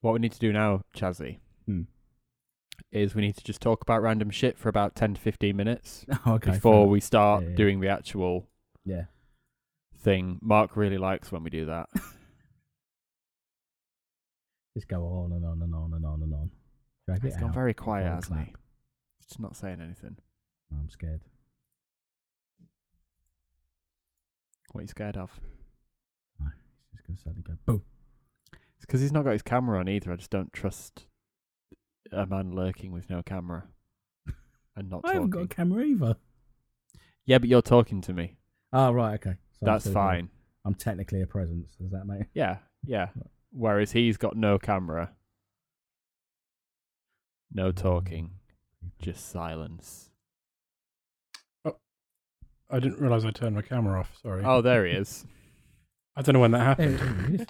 What we need to do now, Chazzy, Hmm. is we need to just talk about random shit for about 10 to 15 minutes okay. before fair we start Yeah, yeah. doing the actual enough. thing. Mark really likes when we do that. Yeah. Just go on and on and on and on and on. Drag He's it gone out very quiet, before hasn't he? clap. Just not saying anything. I'm scared. What are you scared of? He's just gonna suddenly go boom. It's because he's not got his camera on either. I just don't trust a man lurking with no camera and not talking. I haven't got a camera either. Yeah, but you're talking to me. Oh right, okay. So I'm That's still here. fine. I'm technically a presence. Does that make? Yeah, yeah. Whereas he's got no camera, no mm. talking, just silence. Oh, I didn't realise I turned my camera off. Sorry. Oh, there he is. I don't know when that There happened.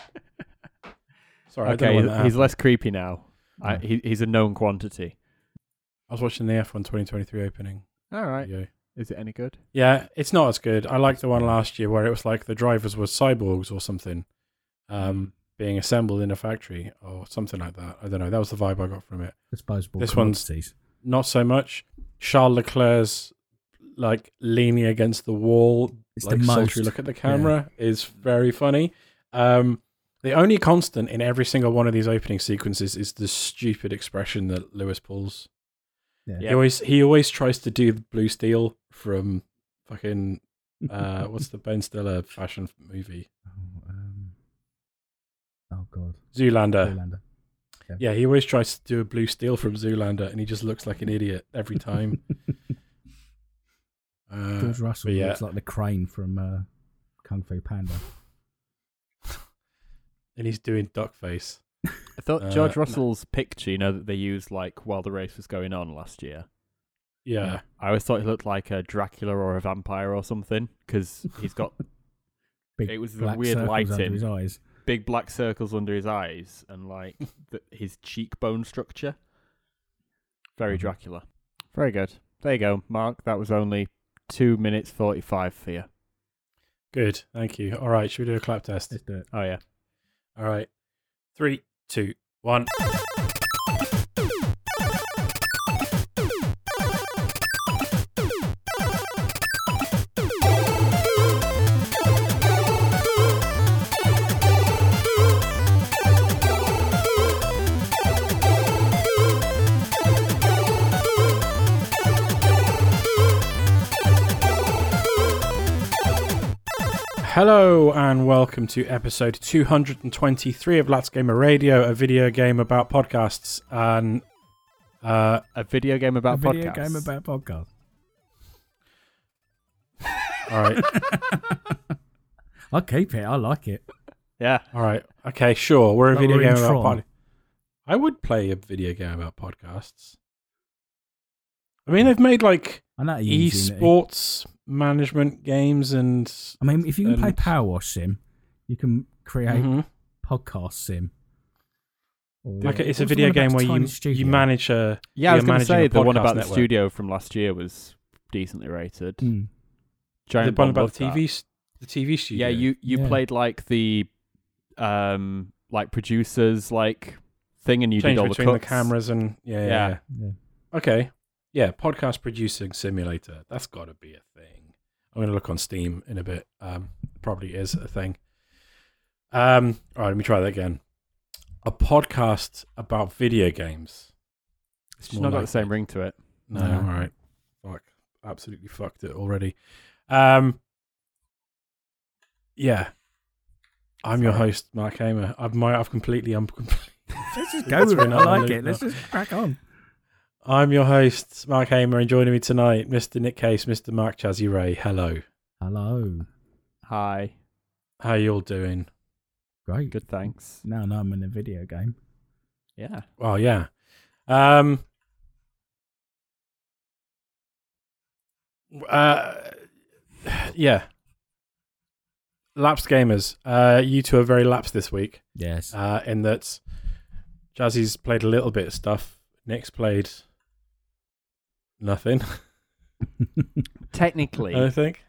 It is. Sorry, I don't know okay, he's, that he's happened. less creepy now. I, he, he's a known quantity. I was watching the F1 2023 opening. All right. video. Is it any good? Yeah, it's not as good. I liked the one last year where it was like the drivers were cyborgs or something, um, being assembled in a factory or something like that. I don't know. That was the vibe I got from it. Disposable This one's- Not so much. Charles Leclerc's like leaning against the wall, It's like the sultry most. look at the camera is very funny. Um, the only constant in every single one of these opening sequences is the stupid expression that Lewis pulls. Yeah. He always he always tries to do the blue steel from fucking uh what's the Ben Stiller fashion movie? oh, um, oh god. Zoolander. Zoolander. Yeah, he always tries to do a blue steel from Zoolander and he just looks like an idiot every time. Uh, George Russell yeah. looks like the crane from uh, Kung Fu Panda. And he's doing duck face. I thought Uh, George no. Russell's picture, you know, that they used like while the race was going on last year. Yeah. I always thought he looked like a Dracula or a vampire or something because he's got Big It was the weird circles under lighting. his eyes. big black circles under his eyes and like the, his cheekbone structure. Very Mhm. Dracula. Very good. There you go, Mark. That was only two minutes forty-five for you. Good. Thank you. All right, should we do a clap test? Let's do it. Oh yeah. All right. Three, two, one. Hello and welcome to episode 223 of Lapsed Gamer Radio, a video game about podcasts. And uh, A video game about a video podcasts. game about podcast. all right, I'll keep it. I like it. Yeah. all right, okay, sure. We're a Like video we're in game about Tron. pod- I would play a video game about podcasts. I mean, they've made like I know you're using it. esports management games and I mean, if you can play and- Power Wash Sim, you can create Mhm. podcast sim. Or like it's a video game where you Studio? you manage a Yeah, I was going to say the one podcast about the studio from last year was decently rated. Hmm. Giant the one about the that. TV s- the TV studio. Yeah, you you Yeah. played like the um like producers like thing, and you change did all the between the, cuts. cameras and yeah, yeah. Yeah. yeah. Yeah. Okay. Yeah, podcast producing simulator. That's got to be a thing. I'm going to look on Steam in a bit. Um, probably is a thing. Um, all right, let me try that again. A podcast about video games. It's just not got the same ring to it. No, No. all right. Fuck. Absolutely fucked it already. Um, yeah. I'm your host, Mark Hamer. I've my I've completely I'm completely Let's just go with it. I like it. Let's just crack on. I'm your host, Mark Hamer, and joining me tonight, Mr. Nick Case, Mr. Mark Chazzy Ray. Hello. Hello. Hi. How you all doing? Great. Good, thanks. Now, now I'm in a video game. Yeah. Oh, yeah. Um uh yeah. Lapsed gamers. Uh you two are very lapsed this week. Yes. Uh in that Chazzy's played a little bit of stuff. Nick's played nothing, Technically, I think.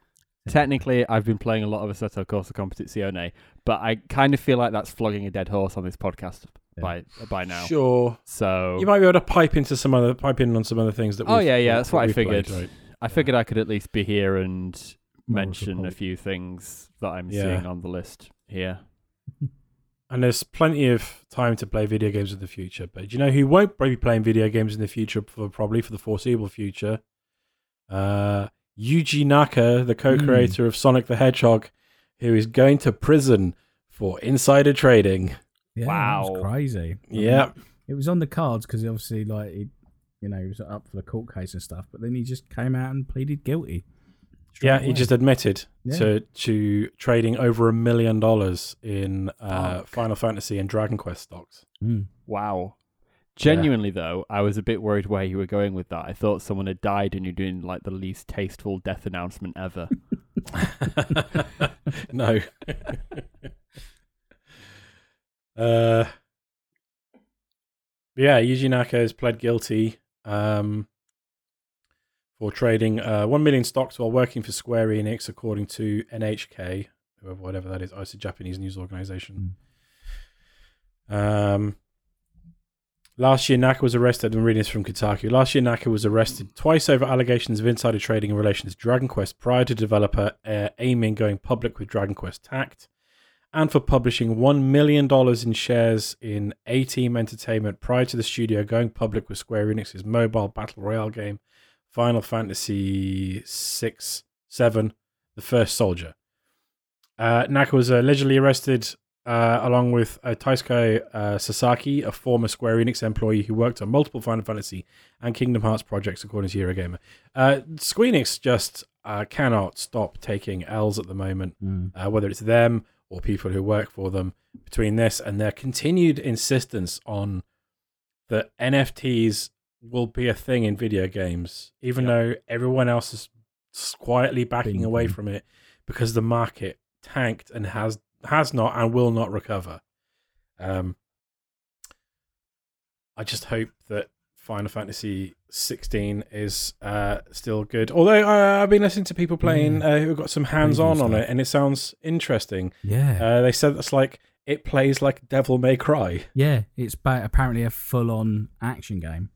technically, I've been playing a lot of Assetto Corsa Competizione, but I kind of feel like that's flogging a dead horse on this podcast Yeah. by by now. Sure. So You might be able to pipe into some other pipe in on some other things that. Oh we've- yeah, yeah, that that's what I we've played, figured. right? I figured I could at least be here and mention a support. few things that I'm Yeah. seeing on the list here. And there's plenty of time to play video games in the future. But do you know who won't be playing video games in the future for probably for the foreseeable future? Uh, Yuji Naka, the co-creator of Sonic the Hedgehog, who is going to prison for insider trading. Yeah, that Wow. was crazy. I mean, Yeah, it was on the cards because obviously, like, he, you know, he was up for the court case and stuff. But then he just came out and pleaded guilty. Straight yeah, he just admitted Yeah. to to trading over a million dollars in uh, Final Fantasy and Dragon Quest stocks. Mm. Wow. Genuinely though, I was a bit worried where you were going with that. I thought someone had died and you're doing like the least tasteful death announcement ever. no. uh, yeah, Yuji Naka has pled guilty um, for trading uh, 1 million stocks while working for Square Enix, according to NHK, whoever- whatever that is. Oh, it's a Japanese news organization. Um, last year, Naka was arrested. I'm reading this from Kotaku. Last year, Naka was arrested twice over allegations of insider trading in relation to Dragon Quest prior to developer uh, aiming going public with Dragon Quest Tact, and for publishing $1 million in shares in Ateam Entertainment prior to the studio going public with Square Enix's mobile battle royale game Final Fantasy 6 7 The First Soldier. Uh, Naka was allegedly arrested uh, along with uh, Taisuke uh, Sasaki, a former Square Enix employee who worked on multiple Final Fantasy and Kingdom Hearts projects, according to Eurogamer. Uh, Square Enix just uh, cannot stop taking L's at the moment, Mm. uh, whether it's them or people who work for them. Between this and their continued insistence on that NFTs will be a thing in video games, even Yep. though everyone else is quietly backing away Thinking. from it because the market tanked and has has not and will not recover. Um, I just hope that Final Fantasy 16 is uh, still good. Although uh, I've been listening to people playing uh, who've got some hands on on it, and it sounds interesting. Yeah. Uh, they said that's like it plays like Devil May Cry. yeah. It's ba- apparently a full on action game.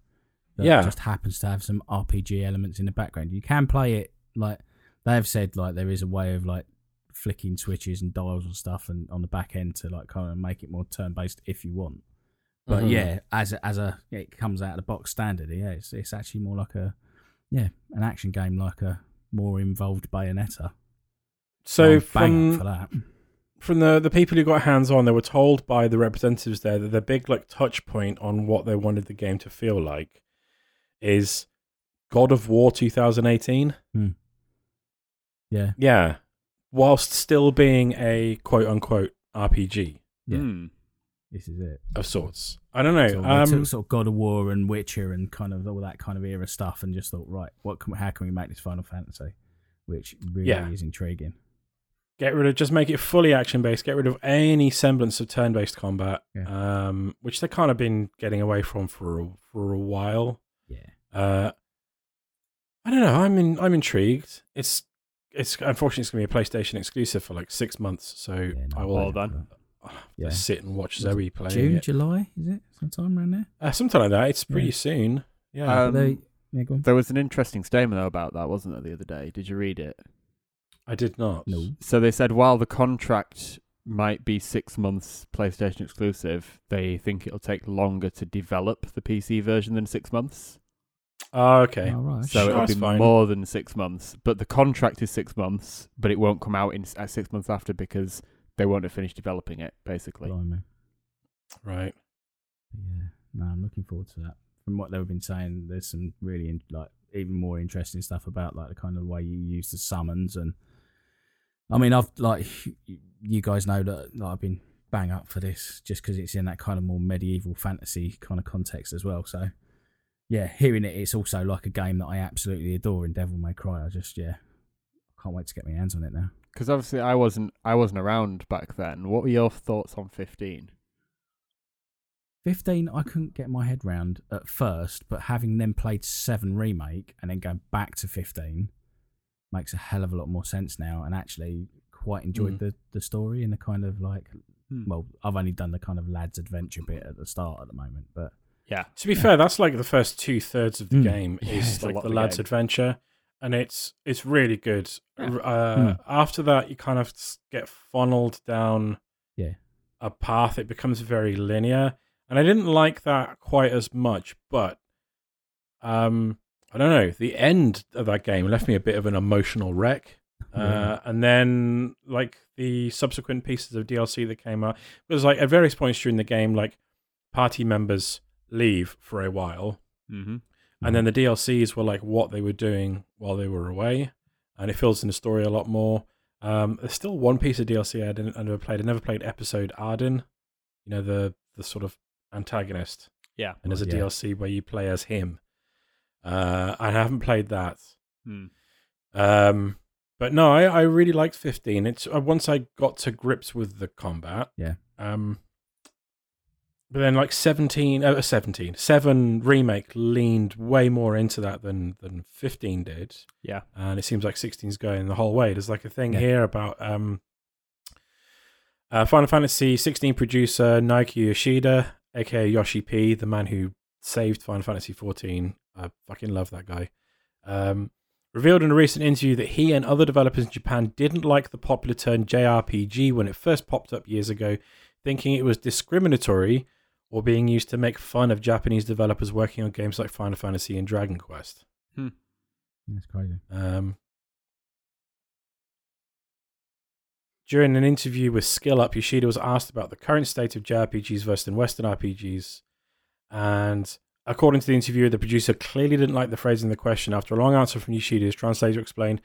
That Yeah. just happens to have some RPG elements in the background. You can play it like they have said, like there is a way of like flicking switches and dials and stuff and on the back end to like kind of make it more turn based if you want. But Mhm. yeah, as a, as a it comes out of the box standard. Yeah, it's it's actually more like a yeah an action game, like a more involved Bayonetta. So I'm bang up from for that. from the the people who got hands on, they were told by the representatives there that the big like touch point on what they wanted the game to feel like is God of War 2018. Yeah, Yeah, whilst still being a quote unquote RPG Yeah. Hmm. this is it. of sorts. I don't know. So um, took sort of God of War and Witcher and kind of all that kind of era stuff, and just thought, right, what can how can we make this Final Fantasy, which really Yeah. is intriguing. get rid of just make it fully action based. Get rid of any semblance of turn based combat, Yeah. um, which they kind of been getting away from for a, for a while. Yeah, Uh, I don't know. I'm in. I'm intrigued. It's it's unfortunately it's gonna be a PlayStation exclusive for like six months. So yeah no, I will Well done. Yeah. sit and watch Was Zoe play. June, it. July, is it sometime around there? Uh, something like that. It's pretty Yeah. soon. Yeah. Um, they, yeah. There was an interesting statement though about that, wasn't there, the other day? Did you read it? I did not. No, So they said while the contract might be six months PlayStation exclusive, they think it'll take longer to develop the PC version than six months. Oh, okay. All right. So Sure, it'll that's be fine. more than six months. But the contract is six months, but it won't come out in at six months after because they won't have finished developing it, basically. Blimey. Right. Yeah, no, I'm looking forward to that. From what they've been saying, there's some really in, like even more interesting stuff about like the kind of way you use the summons and. I mean, I've like you guys know that like, I've been bang up for this just because it's in that kind of more medieval fantasy kind of context as well. So, yeah, hearing it, it's also like a game that I absolutely adore in Devil May Cry. I just yeah, can't wait to get my hands on it now. Because obviously I wasn't I wasn't around back then. What were your thoughts on fifteen? 15 I couldn't get my head round at first, but having then played 7 remake and then going back to 15 makes a hell of a lot more sense now and actually quite enjoyed Mm. the, the story and the kind of like Hmm. Well, I've only done the kind of lads adventure bit at the start at the moment, but Yeah. To be fair, that's like the first two thirds of the Mm. game is it's a like the the lad's game. adventure, and it's it's really good. Yeah. Uh, Mm. After that, you kind of get funneled down Yeah. a path. It becomes very linear, and I didn't like that quite as much. But um, I don't know. The end of that game left me a bit of an emotional wreck. Yeah. Uh, and then like the subsequent pieces of DLC that came out it was like at various points during the game, like party members leave for a while, Mm-hmm. and then the DLCs were like what they were doing while they were away, and it fills in the story a lot more. Um, there's still one piece of DLC I didn't I never played. I never played episode Ardyn, you know the the sort of antagonist, Yeah. and there's a yeah. DLC where you play as him. Uh, I haven't played that. Mm. Um, but no, I, I really liked 15. It's uh, once I got to grips with the combat. Yeah. Um, but then like 17, uh, 17, 7 remake leaned way more into that than than 15 did, Yeah. and it seems like 16's going the whole way. There's like a thing Yeah. here about um, uh, Final Fantasy 16 producer Naoki Yoshida, aka Yoshi P, the man who saved Final Fantasy 14. I fucking love that guy. Um, revealed in a recent interview that he and other developers in Japan didn't like the popular term JRPG when it first popped up years ago, thinking it was discriminatory or being used to make fun of Japanese developers working on games like Final Fantasy and Dragon Quest. that's crazy. Um, during an interview with Skill Up, Yoshida was asked about the current state of JRPGs versus Western RPGs. And according to the interviewer, the producer clearly didn't like the phrasing of the question. After a long answer from Yoshida, his translator explained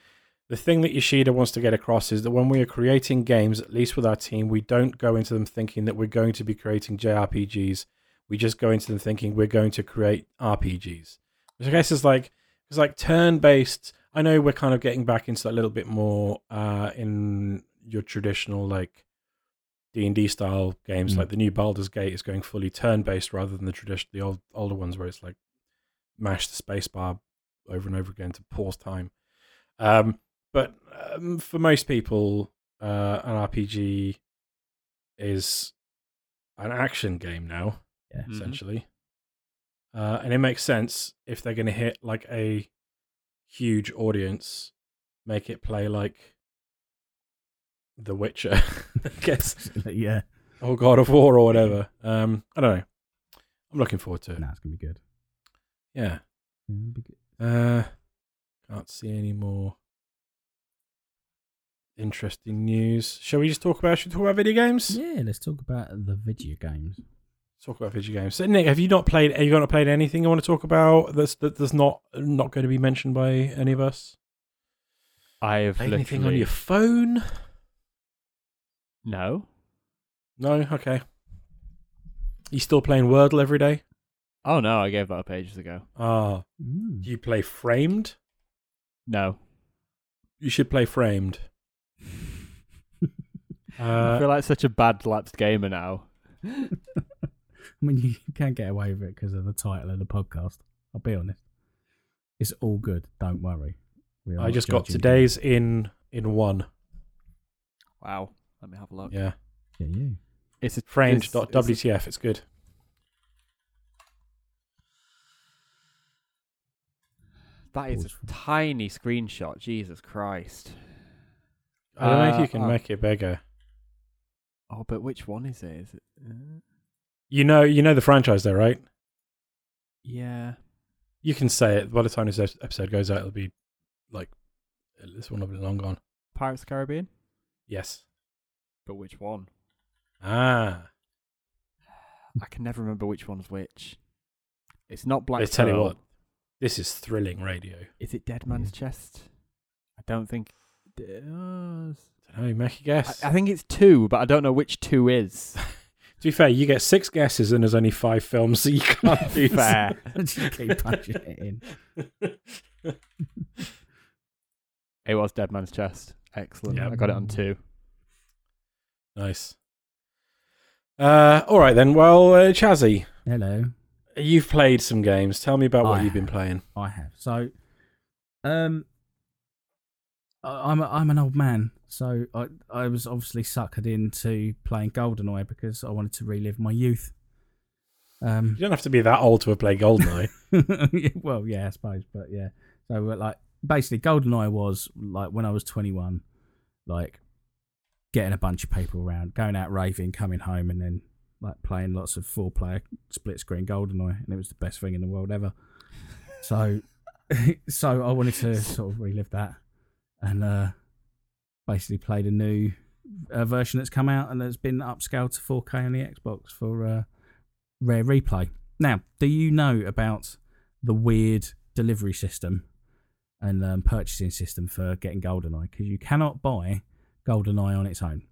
the thing that Yoshida wants to get across is that when we are creating games, at least with our team, we don't go into them thinking that we're going to be creating JRPGs. We just go into them thinking we're going to create RPGs. Which I guess is like it's like turn based. I know we're kind of getting back into that a little bit more uh, in your traditional like D and D style games. Mm. Like the new Baldur's Gate is going fully turn based rather than the tradition the old older ones where it's like mash the space bar over and over again to pause time. Um, but um, for most people, uh, an RPG is an action game now Yeah. Mhm. essentially. Uh, and it makes sense if they're going to hit like a huge audience, make it play like The Witcher, I guess, yeah. or God of War or whatever. Um, I don't know. I'm looking forward to it. No, it's gonna be good. Yeah. Yeah, be good. Uh, can't see any more interesting news. Shall we just talk about? Should we talk about video games? Yeah, let's talk about the video games. talk about video games. So Nick, have you not played? Have you not played anything you want to talk about that's that, that's not not going to be mentioned by any of us? I have Played anything on your phone? no. No. Okay. You still playing Wordle every day? Oh no, I gave that up ages ago. Ah, Mm. do you play Framed? No. You should play Framed. I Uh, feel like such a bad lapsed gamer now. I mean, you can't get away with it because of the title of the podcast. I'll be honest. It's all good. Don't worry. We are I just got judging you. today's in in one. Wow. Let me have a look. Yeah, Yeah, you. it's framed.wtf. it's- it's- It's good. That is a tiny screenshot. Jesus Christ. I don't know if Uh, you can uh, make it bigger. Oh, but which one is it? Is it? Uh, You know, you know the franchise, though, right? yeah. You can say it. By the time this episode goes out, it'll be like this one will be long gone. Pirates of the Caribbean. Yes. But which one? Ah. I can never remember which one's which. It's not Black I tell you what, this is thrilling radio. Is it Dead Man's Chest? I don't think. Uh, don't know, make a guess. I, I think it's two, but I don't know which two is. to be fair, you get six guesses and there's only five films, so you can't do Fair. just keep punching it in. It was Dead Man's Chest. Excellent. Yeah. I got it on two. nice. Uh, all right then. Well, uh, Chazzy, Hello. you've played some games. Tell me about what I you've been playing. I have. So, um, I- I'm a, I'm an old man, so I I was obviously suckered into playing GoldenEye because I wanted to relive my youth. Um, You don't have to be that old to have played Goldeneye. well, yeah, I suppose, but yeah. So uh, like basically, GoldenEye was like when I was 21, like getting a bunch of people around, going out raving, coming home, and then like playing lots of four player split screen GoldenEye, and it was the best thing in the world ever. So, so I wanted to sort of relive that, and uh, basically played a new uh, version that's come out and that's been upscaled to 4K on the Xbox for uh, Rare Replay. Now, do you know about the weird delivery system and um, purchasing system for getting GoldenEye? Because you cannot buy GoldenEye on its own.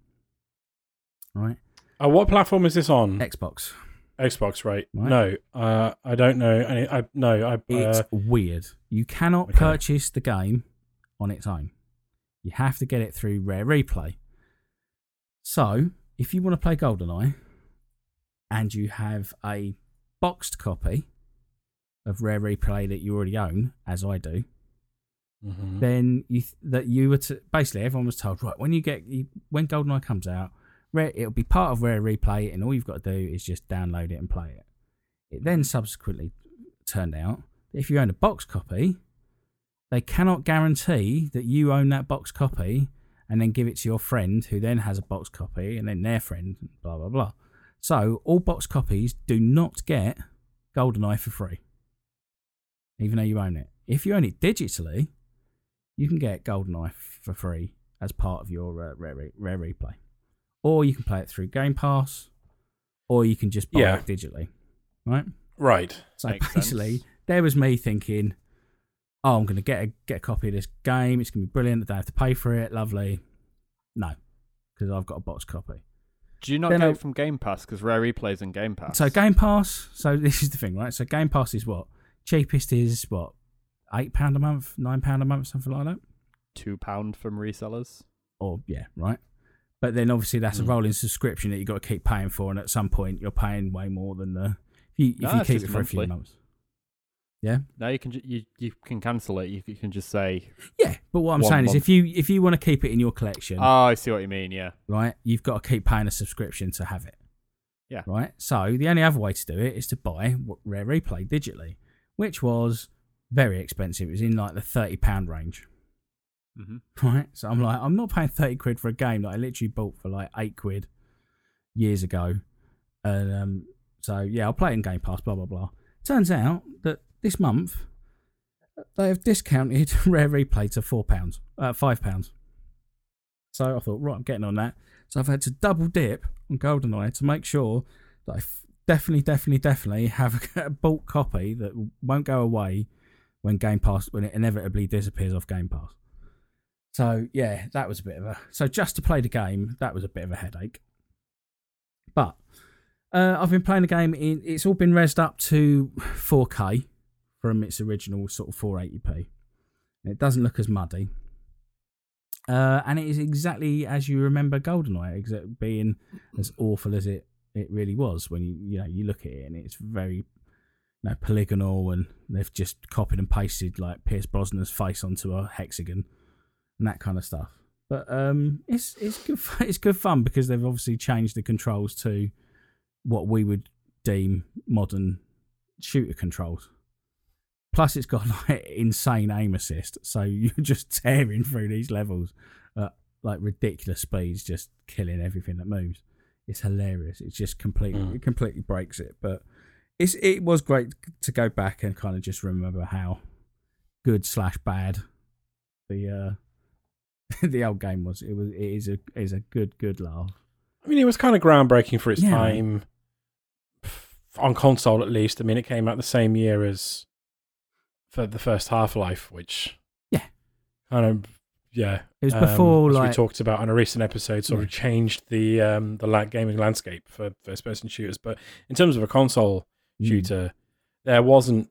Right? uh, what platform is this on? Xbox. Xbox, right? Right. No, uh, I don't know. Any, I no, I It's uh, weird. You cannot Okay. purchase the game on its own. You have to get it through Rare Replay. So, if you want to play GoldenEye and you have a boxed copy of Rare Replay that you already own, as I do, mhm. then you th- that you were to basically everyone was told right when you get you, when GoldenEye comes out, Rare, it'll be part of Rare Replay, and all you've got to do is just download it and play it. It then subsequently turned out that if you own a box copy, they cannot guarantee that you own that box copy and then give it to your friend who then has a box copy and then their friend, blah blah blah. So all box copies do not get GoldenEye for free, even though you own it. If you own it digitally, you can get GoldenEye for free as part of your uh, Rare, Rare Replay, or you can play it through Game Pass, or you can just buy Yeah. it digitally, right? right. So Makes basically, sense. there was me thinking, "Oh, I'm going to get a get a copy of this game. It's going to be brilliant. I don't have to pay for it. Lovely." No, because I've got a box copy. Do you not Then get I- it from Game Pass? Because Rare Replay's in Game Pass. So Game Pass. So this is the thing, right? So Game Pass is what cheapest is what eight pound a month, nine pound a month, something like that. two pound from resellers. or yeah, right. But then obviously that's a Mm. rolling subscription that you have got to keep paying for, and at some point you're paying way more than the if you, if No, you keep it for a few months. Yeah, Now you can ju- you you can cancel it. You, c- you can just say, yeah. But what I'm One saying is, if you if you want to keep it in your collection, "Oh, I see what you mean." Yeah. right, you've got to keep paying a subscription to have it. Yeah. Right. So the only other way to do it is to buy w- Rare Replay digitally, which was very expensive. It was in like the thirty pound range. Mm-hmm. right? So I'm like, I'm not paying 30 quid for a game that I literally bought for like eight quid years ago. And um, so, yeah, I'll play it in Game Pass, blah, blah, blah. Turns out that this month they have discounted Rare Replay to £4, uh, £5. So I thought, right, I'm getting on that. So I've had to double dip on GoldenEye to make sure that I definitely, definitely, definitely have a bulk copy that won't go away when Game Pass, when it inevitably disappears off Game Pass. So yeah, that was a bit of a. So just to play the game, that was a bit of a headache. But uh, I've been playing the game. In, it's all been resed up to 4K from its original sort of 480p. It doesn't look as muddy. Uh, and it is exactly as you remember GoldenEye, except being as awful as it, it really was when you you know you look at it and it's very you know polygonal and they've just copied and pasted like Pierce Brosnan's face onto a hexagon and that kind of stuff. But um, it's it's good it's good fun because they've obviously changed the controls to what we would deem modern shooter controls. Plus, it's got like insane aim assist, so you're just tearing through these levels at like ridiculous speeds, just killing everything that moves. It's hilarious. It's just completely Mm. it completely breaks it, but it's it was great to go back and kind of just remember how good slash bad the uh the old game was. It was it is a it is a good good laugh. I mean, it was kind of groundbreaking for its Yeah. time on console, at least. I mean, it came out the same year as for the first Half Life, which Yeah. kind of yeah. It was um, before as like we talked about on a recent episode, sort of changed the um, the la- gaming landscape for first person shooters. But in terms of a console Mm. shooter, there wasn't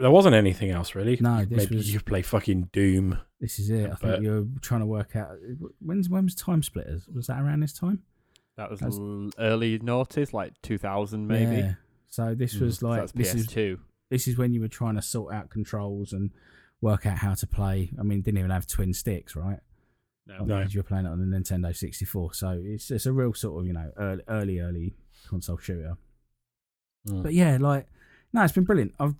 there wasn't anything else really. No, this Maybe was you play fucking Doom. this is it. I think you're trying to work out when's when was Time Splitters? Was that around this time? That was That's- l- early noughties, like 2000 maybe. Yeah. So this Mm, was So like that's this is PS2. This is when you were trying to sort out controls and work out how to play. I mean, didn't even have twin sticks, right? No. No. you were playing it on the Nintendo 64. So it's it's a real sort of you know early early, early console shooter. Mm. But yeah, like no, it's been brilliant. I've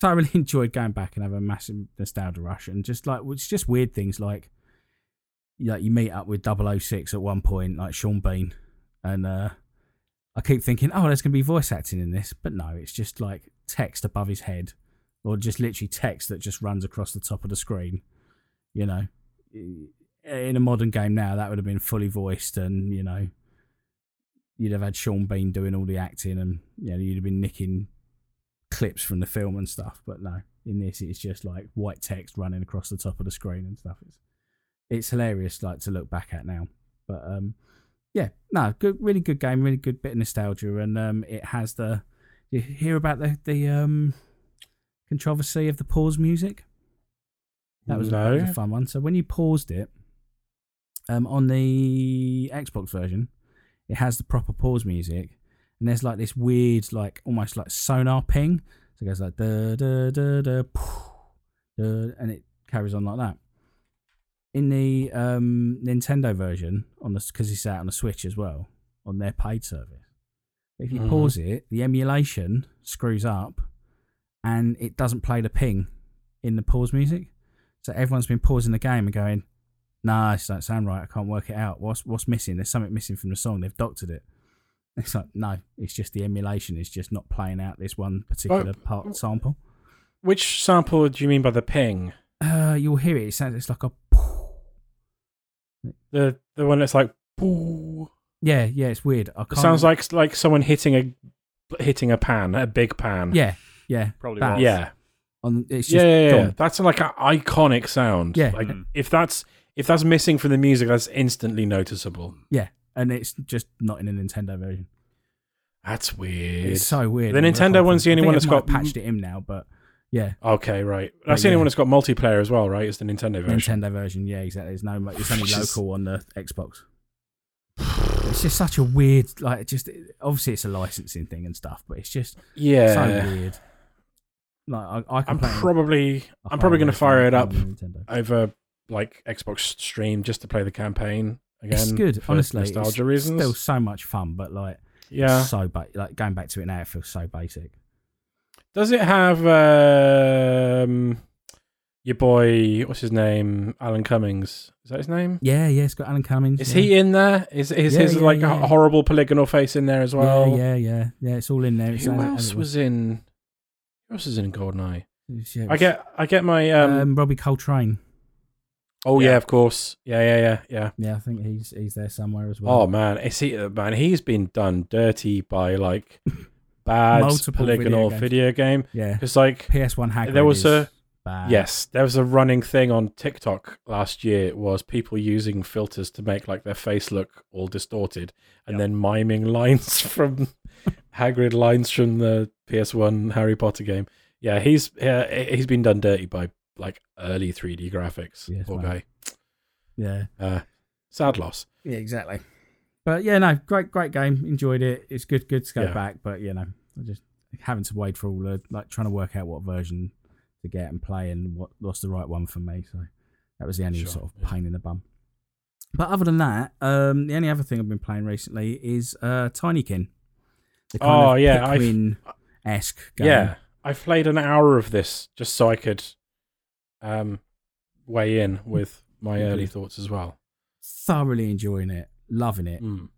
thoroughly enjoyed going back and have a massive nostalgia rush, and just like it's just weird things like like you meet up with 006 at one point, like Sean Bean, and uh, I keep thinking, oh, there's gonna be voice acting in this, but no, it's just like text above his head, or just literally text that just runs across the top of the screen. You know, in a modern game now, that would have been fully voiced, and you know, you'd have had Sean Bean doing all the acting, and you know, you'd have been nicking clips from the film and stuff. But no, in this, it's just like white text running across the top of the screen and stuff. It's it's hilarious, like to look back at now. But um, yeah, no, good, really good game, really good bit of nostalgia, and um, it has the. You hear about the the um controversy of the pause music? That was, that was a fun one. So when you paused it, um, on the Xbox version, it has the proper pause music, and there's like this weird, like almost like sonar ping. So it goes like da da da da, and it carries on like that. In the um, Nintendo version, on the because it's out on the Switch as well, on their paid service. If you Mhm. pause it, the emulation screws up, and it doesn't play the ping in the pause music. So everyone's been pausing the game and going, "Nah, this don't sound right. I can't work it out. What's what's missing? There's something missing from the song. They've doctored it." It's like, no, it's just the emulation is just not playing out this one particular part sample. Which sample do you mean by the ping? Uh, you'll hear it. It sounds it's like a The the one that's like. Boo. Yeah, yeah. It's weird. I It can't, sounds like like someone hitting a hitting a pan, a big pan. yeah, yeah. Probably That- was. yeah, On it's just yeah, yeah. gone. That's like an iconic sound. Yeah. like Mm. if that's if that's missing from the music, that's instantly noticeable. Yeah. And it's just not in a Nintendo version. That's weird. It's so weird. The I mean, Nintendo can't one's the think- only I one think that's they might got- patched it in now, but yeah, okay, right. But That's the only yeah. one that's got multiplayer as well, right? It's the Nintendo version. Nintendo version. Yeah, exactly. There's no. It's only Which is- local on the Xbox. It's just such a weird, like, just obviously it's a licensing thing and stuff, but it's just Yeah, so weird. Like I, I I'm probably I'm probably going to fire it up play on Nintendo. over like Xbox stream just to play the campaign again. It's good, honestly. nostalgia it's reasons. Still so much fun, but like, yeah. so ba- like going back to it now, it feels so basic. Does it have um your boy? What's his name? Alan Cummings. Is that his name? Yeah, yeah. It's got Alan Cummings. Is yeah. he in there? Is is Yeah, his yeah, like yeah. a horrible polygonal face in there as well? yeah, yeah, yeah, yeah. It's all in there. It's Who as- as else it was in? Who else is in Goldeneye? It's- yeah, I get I get my um. um, Robbie Coltrane. oh yeah. yeah. of course. Yeah, yeah, yeah, yeah. Yeah, I think he's he's there somewhere as well. Oh man, is he man? He's been done dirty by like bad Multiple video polygonal games. video game. yeah. Because like PS1 hack. There was a- bad. Yes, there was a running thing on TikTok last year was people using filters to make like their face look all distorted and Yep. then miming lines from Hagrid lines from the PS1 Harry Potter game. Yeah, he's uh, he's been done dirty by like early 3D graphics. Yes, Poor man. guy. Yeah. Uh, sad loss. Yeah, exactly. But yeah, no, great, great game. Enjoyed it. It's good, good to go Yeah. back. But you know, I just having to wait for all the like trying to work out what version to get and play and what what's the right one for me. So that was the only Sure, sort of yeah. pain in the bum. But other than that, um, the only other thing I've been playing recently is uh, Tinykin. The Oh, yeah, I've- Pikmin esque game. Yeah, I played an hour of this just so I could um, weigh in with my early thoughts as well. thoroughly enjoying it, loving it. Mm.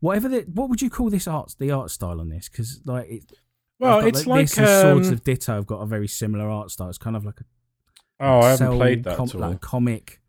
Whatever the what would you call this art the art style on this? Because like it, Well, got, it's like this and Swords um, of Ditto have got a very similar art style. It's kind of like a oh, I haven't cell played that com- at all. like comic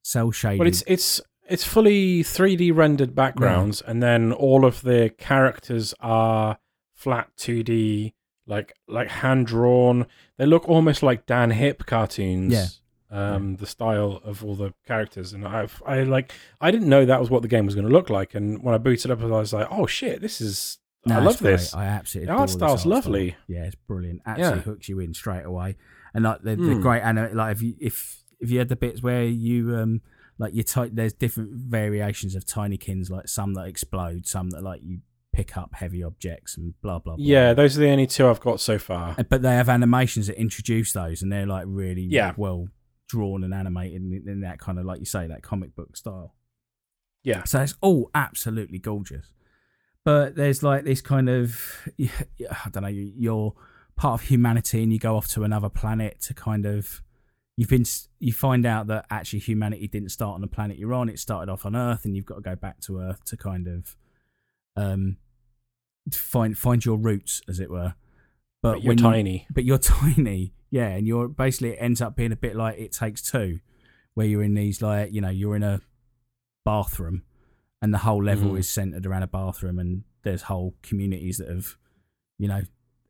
cell shaded. Well, it's it's it's fully 3D rendered backgrounds, and then all of the characters are flat 2D, like like hand drawn. They look almost like Dan Hip cartoons. Yeah. Um, the style of all the characters, and I've I like I didn't know that was what the game was going to look like, and when I booted up, I was like, oh shit, this is No, I love this. I absolutely The art style's style. lovely. Yeah, it's brilliant. Absolutely Yeah. hooks you in straight away. And like the, the Mm. great anim- like if you if if you had the bits where you um like you type there's different variations of tinykins like some that explode, some that like you pick up heavy objects and blah blah blah. Yeah, those are the only two I've got so far. Uh, but they have animations that introduce those and they're like really Yeah. well drawn and animated in, in that kind of like you say that comic book style. Yeah. So it's all absolutely gorgeous. But there's like this kind of I don't know you're part of humanity and you go off to another planet to kind of you've been you find out that actually humanity didn't start on the planet you're on it started off on earth and you've got to go back to earth to kind of um find find your roots as it were But, you're when you- tiny. but you're tiny yeah and you're basically it ends up being a bit like it takes two where you're in these like you know you're in a bathroom and the whole level Mhm. is centered around a bathroom and there's whole communities that have you know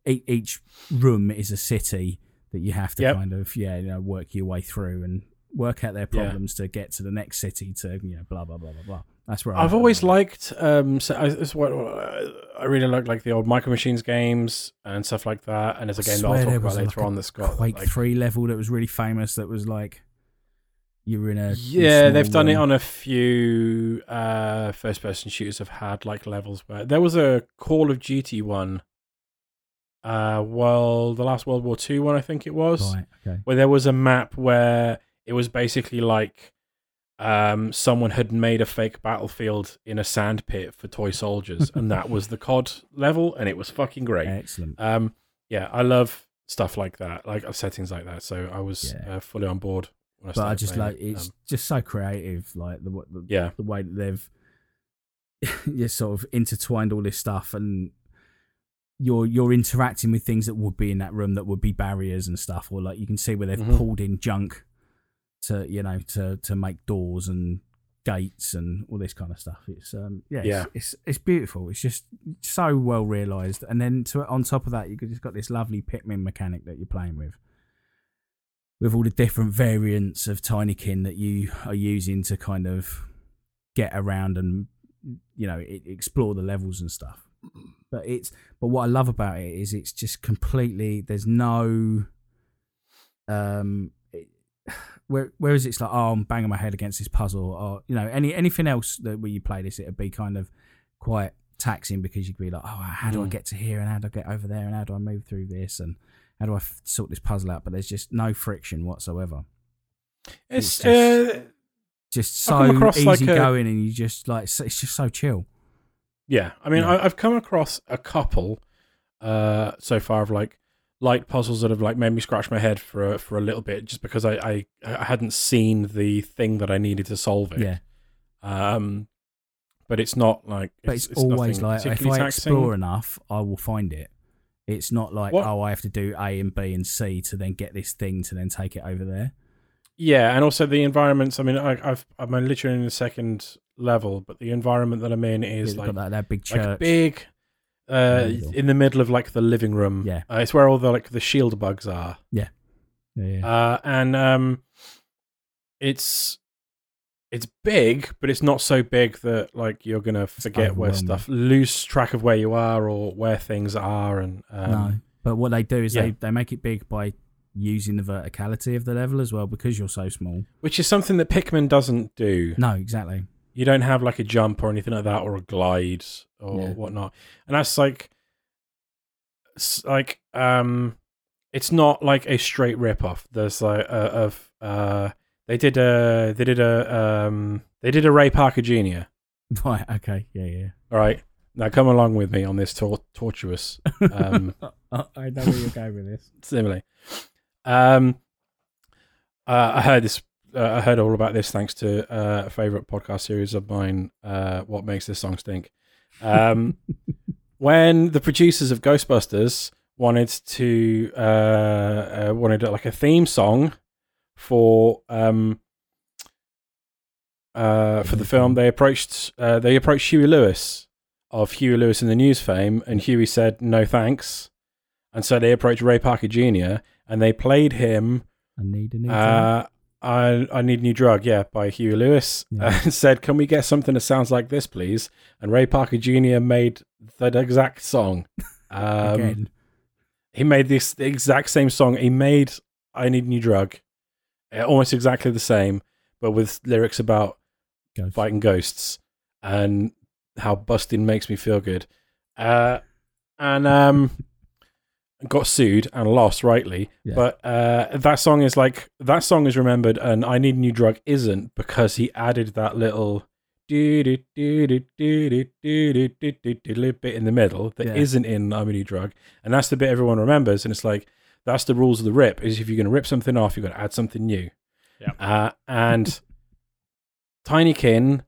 e- each room is a city that you have to Yep. kind of yeah you know work your way through and work out their Yeah. problems to get to the next city to you know blah blah blah blah blah that's where I've always at the moment. liked. Um, so I, is what uh, I really like, like the old Micro Machines games and stuff like that. And there's a I game that I'll talk about later a on that's got Quake like, three level that was really famous that was like you were in a Yeah, they've done it on a few uh, first-person shooters. Have had like levels where there was a Call of Duty one. Uh, well, the last World War Two one, I think it was, right okay where there was a map where it was basically like um, someone had made a fake battlefield in a sand pit for toy soldiers, and that was the COD level, and it was fucking great. excellent Um, yeah, I love stuff like that, like settings like that. So I was Yeah. uh, fully on board. I but I just like it. it's Um, just so creative, like the the, yeah, the way that they've just sort of intertwined all this stuff, and you're you're interacting with things that would be in that room that would be barriers and stuff, or like you can see where they've Mhm. pulled in junk to you know to to make doors and gates and all this kind of stuff. It's um yeah, Yeah. It's, it's it's beautiful. It's just so well realized, and then to on top of that, you have just got this lovely Pikmin mechanic that you're playing with with all the different variants of Tinykin that you are using to kind of get around and you know explore the levels and stuff. But it's but what I love about it is it's just completely there's no um it, where whereas it's like oh I'm banging my head against this puzzle or you know any anything else that where you play this it'd be kind of quite taxing because you'd be like oh how do I Mm. get to here and how do I get over there and how do I move through this and how do I f- sort this puzzle out but there's just no friction whatsoever it's, it's just- uh, just so easy like, a- going and you just like it's just so chill yeah. I mean, Yeah. I, I've come across a couple uh, so far of like light puzzles that have like made me scratch my head for a, for a little bit, just because I, I I hadn't seen the thing that I needed to solve it. yeah Um, but it's not like but it's, always like if I explore enough I will find it it's not like What- oh I have to do A and B and C to then get this thing to then take it over there Yeah, and also the environments. I mean, I, I've I'm literally in the second level, but the environment that I'm in is It's like that, that big like church big uh In the middle. in the middle of like the living room Yeah. uh, it's where all the like the shield bugs are yeah, yeah. uh and um it's it's big but it's not so big that like you're gonna forget where stuff lose track of where you are or where things are and um no but what they do is yeah. they, they make it big by using the verticality of the level as well because you're so small. Which is something that pikmin doesn't do. No exactly. You don't have like a jump or anything like that or a glide or Yeah. whatnot. And that's like it's like um it's not like a straight rip off there's like uh, of uh they did a they did a um they did a ray parker jr right okay yeah yeah. All right now come along with me on this tor- tortuous um I, know where you're going with this. simile. Um uh, i heard this uh, i heard all about this thanks to uh, a favorite podcast series of mine uh what makes this song stink. Um when the producers of Ghostbusters wanted to uh, uh wanted like a theme song for um uh for the film they approached uh, they approached Huey Lewis of Huey Lewis and the News fame and Huey said no thanks and so they approached Ray Parker Jr and they played him I need a new uh I I need a new drug, yeah, by Huey Lewis, Yeah. and said, "Can we get something that sounds like this, please?" And Ray Parker Jr. made that exact song. Um, again he made this the exact same song. He made "I Need a New Drug," almost exactly the same, but with lyrics about fighting ghosts and how busting makes me feel good. Uh, and um, got sued and lost, rightly. Yeah. But uh, that song is like that song is remembered, and I Need a New Drug isn't because he added that little. Bit in the middle that yeah. not in I'm a new drug, and that's the bit everyone remembers. And it's like, that's the rules of the rip: is if you're going to rip something off, you've got to add something new. Yeah. Uh, and Tinykin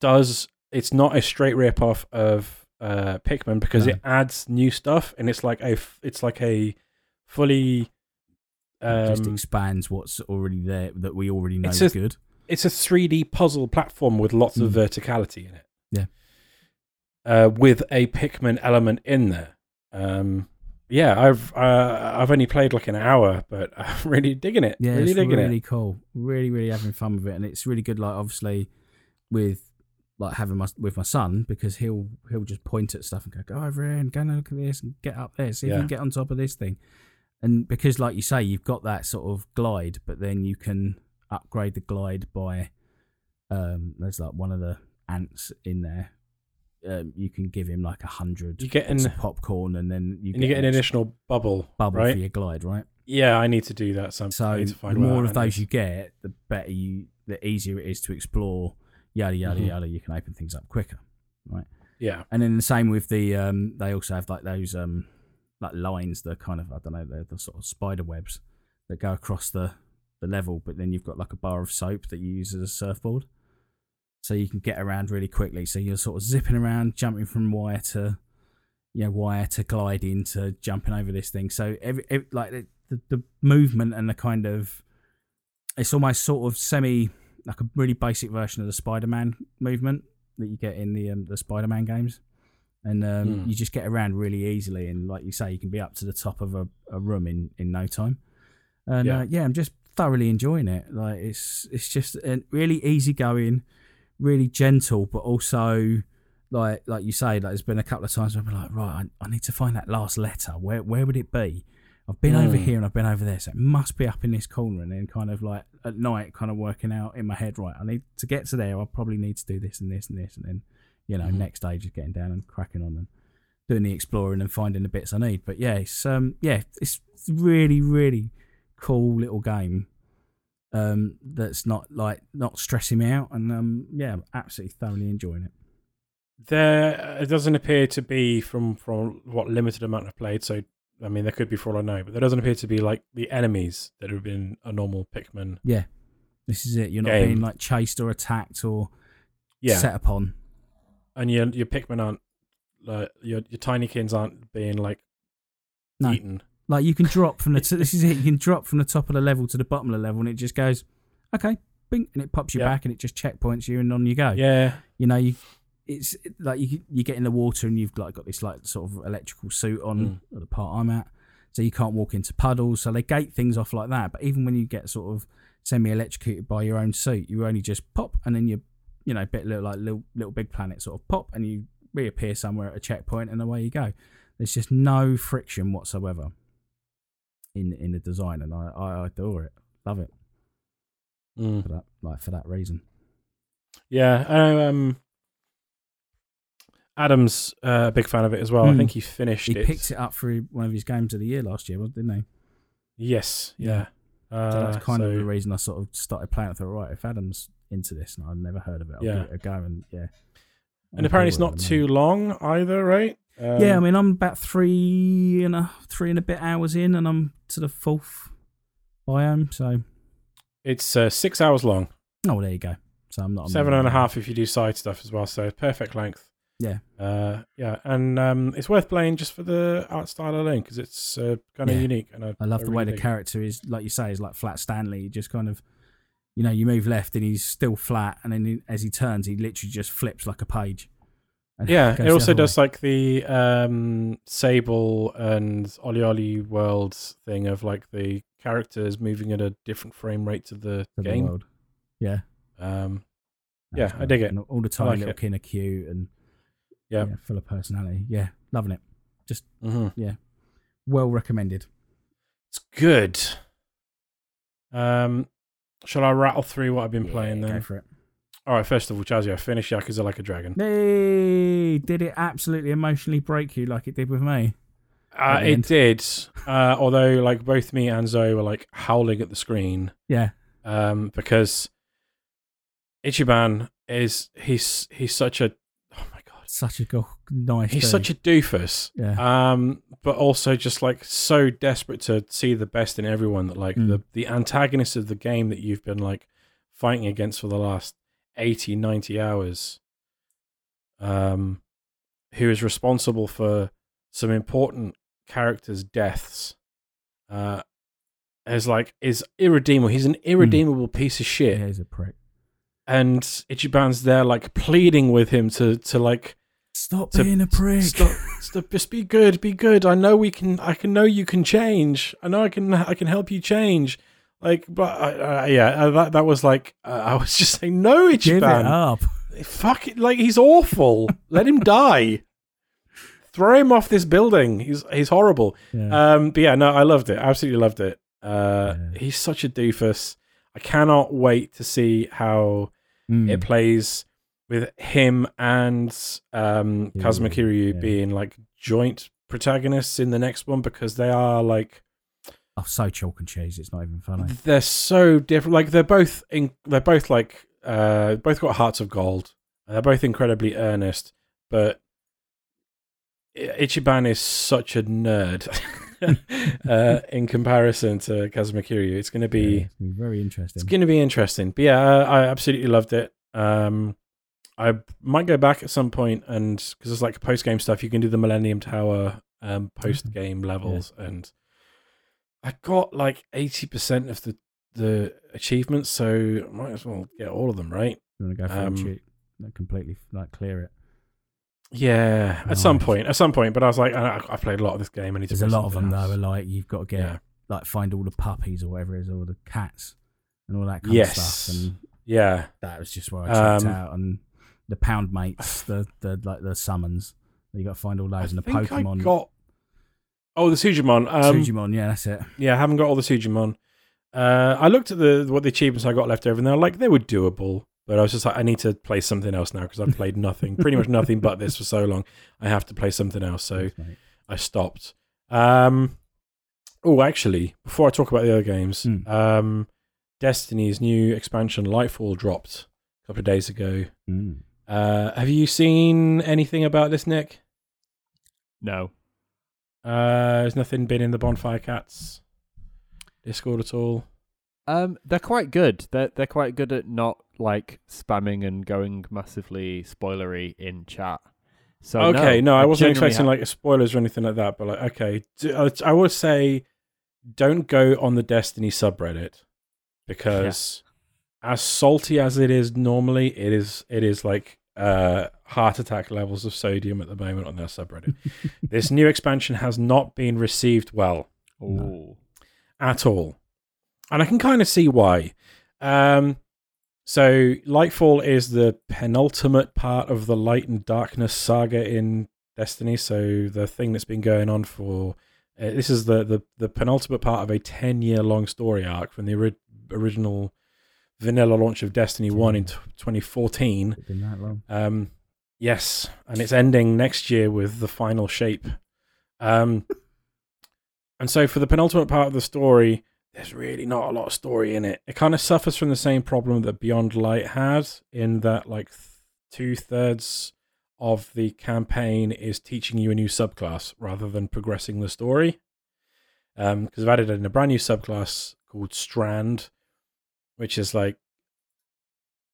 does. It's not a straight rip off of uh, Pikmin because No. it adds new stuff, and it's like a it's like a fully It just um, expands what's already there that we already know It's is a- good. it's a 3D puzzle platform with lots of Mm. verticality in it. Yeah. Uh, with a Pikmin element in there. Um, yeah, I've uh, I've only played like an hour, but I'm really digging it. Yeah, really it's digging really it. cool. Really, really having fun with it, and it's really good. Like obviously, with like having my with my son because he'll he'll just point at stuff and go go over here and go and look at this and get up there, see if Yeah. you can get on top of this thing. And because, like you say, you've got that sort of glide, but then you can upgrade the glide by um, there's like one of the ants in there. Um, you can give him like a hundred You get an- popcorn, and then you and you get an additional bubble, bubble right? for your glide, right? Yeah, I need to do that. Some, So the more of those is. you get, the better you, the easier it is to explore. Yada yada Mhm. yada. You can open things up quicker, right? Yeah, and then the same with the. Um, they also have like those um, like lines, the kind of I don't know, they're the sort of spider webs that go across the the level. But then you've got like a bar of soap that you use as a surfboard, so you can get around really quickly. So you're sort of zipping around, jumping from wire to, you know, wire to gliding to jumping over this thing. So every, every like the, the the movement and the kind of it's almost sort of semi like a really basic version of the Spider-Man movement that you get in the um, the Spider-Man games, and um, Hmm. you just get around really easily. And like you say, you can be up to the top of a, a room in, in no time. And Yeah. Uh, yeah, I'm just thoroughly enjoying it. Like it's it's just a really easygoing, really gentle, but also like like you say, like there's been a couple of times where I'm like, right, I, I need to find that last letter. Where where would it be? I've been over Mm. here and I've been over there, so it must be up in this corner. And then kind of like at night, kind of working out in my head, right, I need to get to there. I probably need to do this and this and this, and then you know, Mhm. next day just getting down and cracking on and doing the exploring and finding the bits I need. But yeah, it's um yeah, it's really really cool little game. Um, that's not like not stressing me out, and um, yeah, I'm absolutely thoroughly enjoying it. there it doesn't appear to be from from what limited amount I've played. So I mean, there could be for all I know, but there doesn't appear to be like the enemies that have been a normal Pikmin. Yeah, this is it. You're not Game. being like chased or attacked or Yeah, set upon. and your your Pikmin aren't like your your Tinykins aren't being like No. eaten. Like you can drop from the t- this is it. You can drop from the top of the level to the bottom of the level, and it just goes, okay, bing, and it pops you Yeah. back, and it just checkpoints you, and on you go. Yeah, You know, you it's like you you get in the water, and you've like got this like sort of electrical suit on Mm. the part I'm at, so you can't walk into puddles. So they gate things off like that. But even when you get sort of semi electrocuted by your own suit, you only just pop, and then you you know bit little like little LittleBigPlanet sort of pop, and you reappear somewhere at a checkpoint, and away you go. There's just no friction whatsoever in in the design, and I, I adore it, love it Mm. for that like for that reason. yeah. I um, Adam's uh, a big fan of it as well. I Mm. think he finished He it. picked it up for one of his games of the year last year, didn't he? Yes, yeah. Uh, So that's kind so- of the reason I sort of started playing. I thought, right, if Adam's into this and I'd never heard of it, I'll Yeah. give it a go. And yeah, and apparently it's not too long either, right? Um, yeah, I mean, I'm about three and a three and a bit hours in, and I'm to the fourth biome. So, it's uh, six hours long. oh, there you go. So I'm not Seven and a half if you do side stuff as well. So perfect length. Yeah. Uh, yeah, and um, it's worth playing just for the art style alone because it's uh, kind of Yeah. unique. And I, I love I the way the character is, like you say, is like flat Stanley. Just kind of, you know, you move left and he's still flat, and then he, as he turns, he literally just flips like a page. Yeah, it also other way. does like the um, Sable and OlliOlli Worlds thing of like the characters moving at a different frame rate to the to the game. world. Yeah. Um, Yeah, I dig it. And all the tiny like little it. kin are cute and Yeah. yeah, full of personality. Yeah, loving it. mhm. Yeah, well recommended. It's good. Um, shall I rattle through what I've been Yeah, playing Go then? for it. All right, first of all, Chazio, I finished Yakuza Like a Dragon. Hey, did it absolutely emotionally break you like it did with me? Uh, it did. Uh, although, like both me and Zoe were like howling at the screen Yeah, um, because Ichiban is he's he's such a oh my god such a go- nice. he's such a doofus. yeah. Um, but also just like so desperate to see the best in everyone that like Mm. the the antagonist of the game that you've been like fighting against for the last 80 90 hours um who is responsible for some important characters deaths uh is like is irredeemable he's an irredeemable piece of shit yeah, he's a prick. and Ichiban's there like pleading with him to to like Stop to- being a prick. Stop, stop, just be good, be good. I know we can. I can know you can change. I know I can. I can help you change. Like, but uh, uh, yeah, uh, that that was like uh, I was just saying, no, Give it up. fuck it. Like he's awful. Let him die. Throw him off this building. He's he's horrible. Yeah. Um, but yeah, no, I loved it. Absolutely loved it. Uh, Yeah. he's such a doofus. I cannot wait to see how Mm. it plays with him and um, Kazuma Kiryu yeah. being like joint protagonists in the next one because they are like oh, so chalk and cheese. It's not even funny. they're so different. Like they're both in, they're both like uh, both got hearts of gold. And they're both incredibly earnest, but Ichiban is such a nerd uh, in comparison to Kazuma Kiryu. It's going to be Yeah, be very interesting. It's going to be interesting. But yeah, I, I absolutely loved it. Um, I might go back at some point and because it's like post game stuff, you can do the Millennium Tower um, post game levels, and I got like eighty percent of the the achievements, so I might as well get all of them, right? You want to go for um, a cheat, like, completely like clear it. Yeah, at some point, at some point. But I was like, I, I played a lot of this game. I need. There's a lot of them something though. like you've got to get Yeah, like find all the puppies or whatever it is, or the cats and all that kind Yes. of stuff. And yeah. that was just where I checked Um, out. And the pound mates, the the like the summons. You got to find all I those and the think I Pokemon. got. Oh, the Sujimon. Um, Sujimon, yeah, that's it. Yeah, I haven't got all the Sujimon. Uh, I looked at the what the achievements I got left over, and they're like they were doable. But I was just like, I need to play something else now because I've played nothing, pretty much nothing but this for so long. I have to play something else, so Thanks. I stopped. Um, oh, actually, before I talk about the other games, Hmm. um, Destiny's new expansion Lightfall dropped a couple of days ago. Mm. Uh, have you seen anything about this, Nick? No. Uh, has nothing been in the Bonfire Cats Discord at all? Um, they're quite good. They're they're quite good at not like spamming and going massively spoilery in chat. So okay, no, I wasn't expecting ha- like spoilers or anything like that. But like, okay, I would say don't go on the Destiny subreddit because as salty as it is normally, it is it is like uh, heart attack levels of sodium at the moment on their subreddit. this new expansion has not been received well Ooh. at all. And I can kind of see why. Um, so, Lightfall is the penultimate part of the Light and Darkness saga in Destiny. So, the thing that's been going on for uh, this is the, the, the penultimate part of a 10 year long story arc from the ori- original vanilla launch of Destiny 1 in t- 2014. It's been that long. Um, yes, and it's ending next year with the final shape. Um, and so for the penultimate part of the story, there's really not a lot of story in it. It kind of suffers from the same problem that Beyond Light had, in that like th- two thirds of the campaign is teaching you a new subclass rather than progressing the story. Um, because I've added in a brand new subclass called Strand, which is like,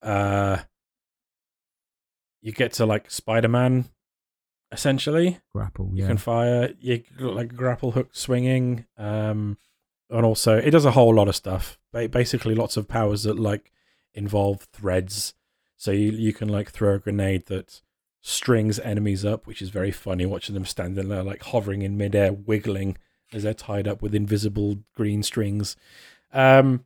uh, you get to like Spider Man, essentially. Grapple, yeah. You can fire, you got like grapple hook swinging, um, and also it does a whole lot of stuff. Basically, lots of powers that like involve threads. So you you can like throw a grenade that strings enemies up, which is very funny. Watching them standing there like hovering in midair, wiggling as they're tied up with invisible green strings. Um,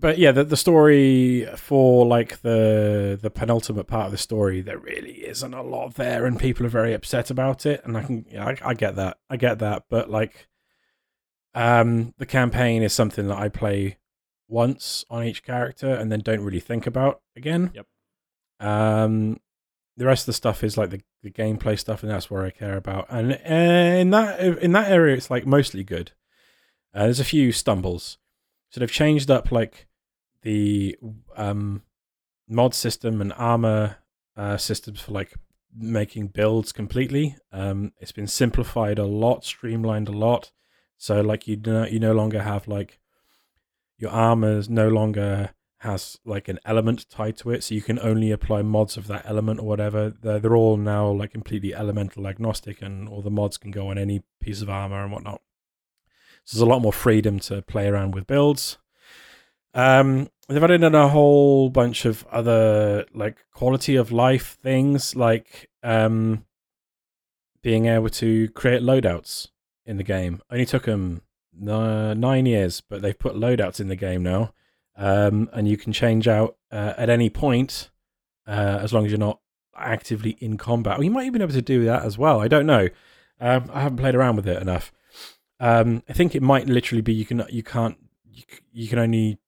but yeah, the the story for like the the penultimate part of the story, there really isn't a lot there, and people are very upset about it. And I can, yeah, I, I get that, I get that. But like, um, the campaign is something that I play once on each character, and then don't really think about again. Yep. Um, the rest of the stuff is like the, the gameplay stuff, and that's where I care about. And uh, in that in that area, it's like mostly good. Uh, there's a few stumbles, so they've changed up like the um, mod system and armor uh, systems for like making builds completely. Um, it's been simplified a lot, streamlined a lot. So like you no, you no longer have like your armor no longer has like an element tied to it, so you can only apply mods of that element or whatever. They're, they're all now like completely elemental agnostic, and all the mods can go on any piece of armor and whatnot. So there's a lot more freedom to play around with builds. Um, they've added in a whole bunch of other like quality of life things, like um, being able to create loadouts in the game. Only took them nine years, but they've put loadouts in the game now um, and you can change out uh, at any point uh, as long as you're not actively in combat. You might even be able to do that as well. I don't know. Um, I haven't played around with it enough. Um, I think it might literally be you can you can't you, you can only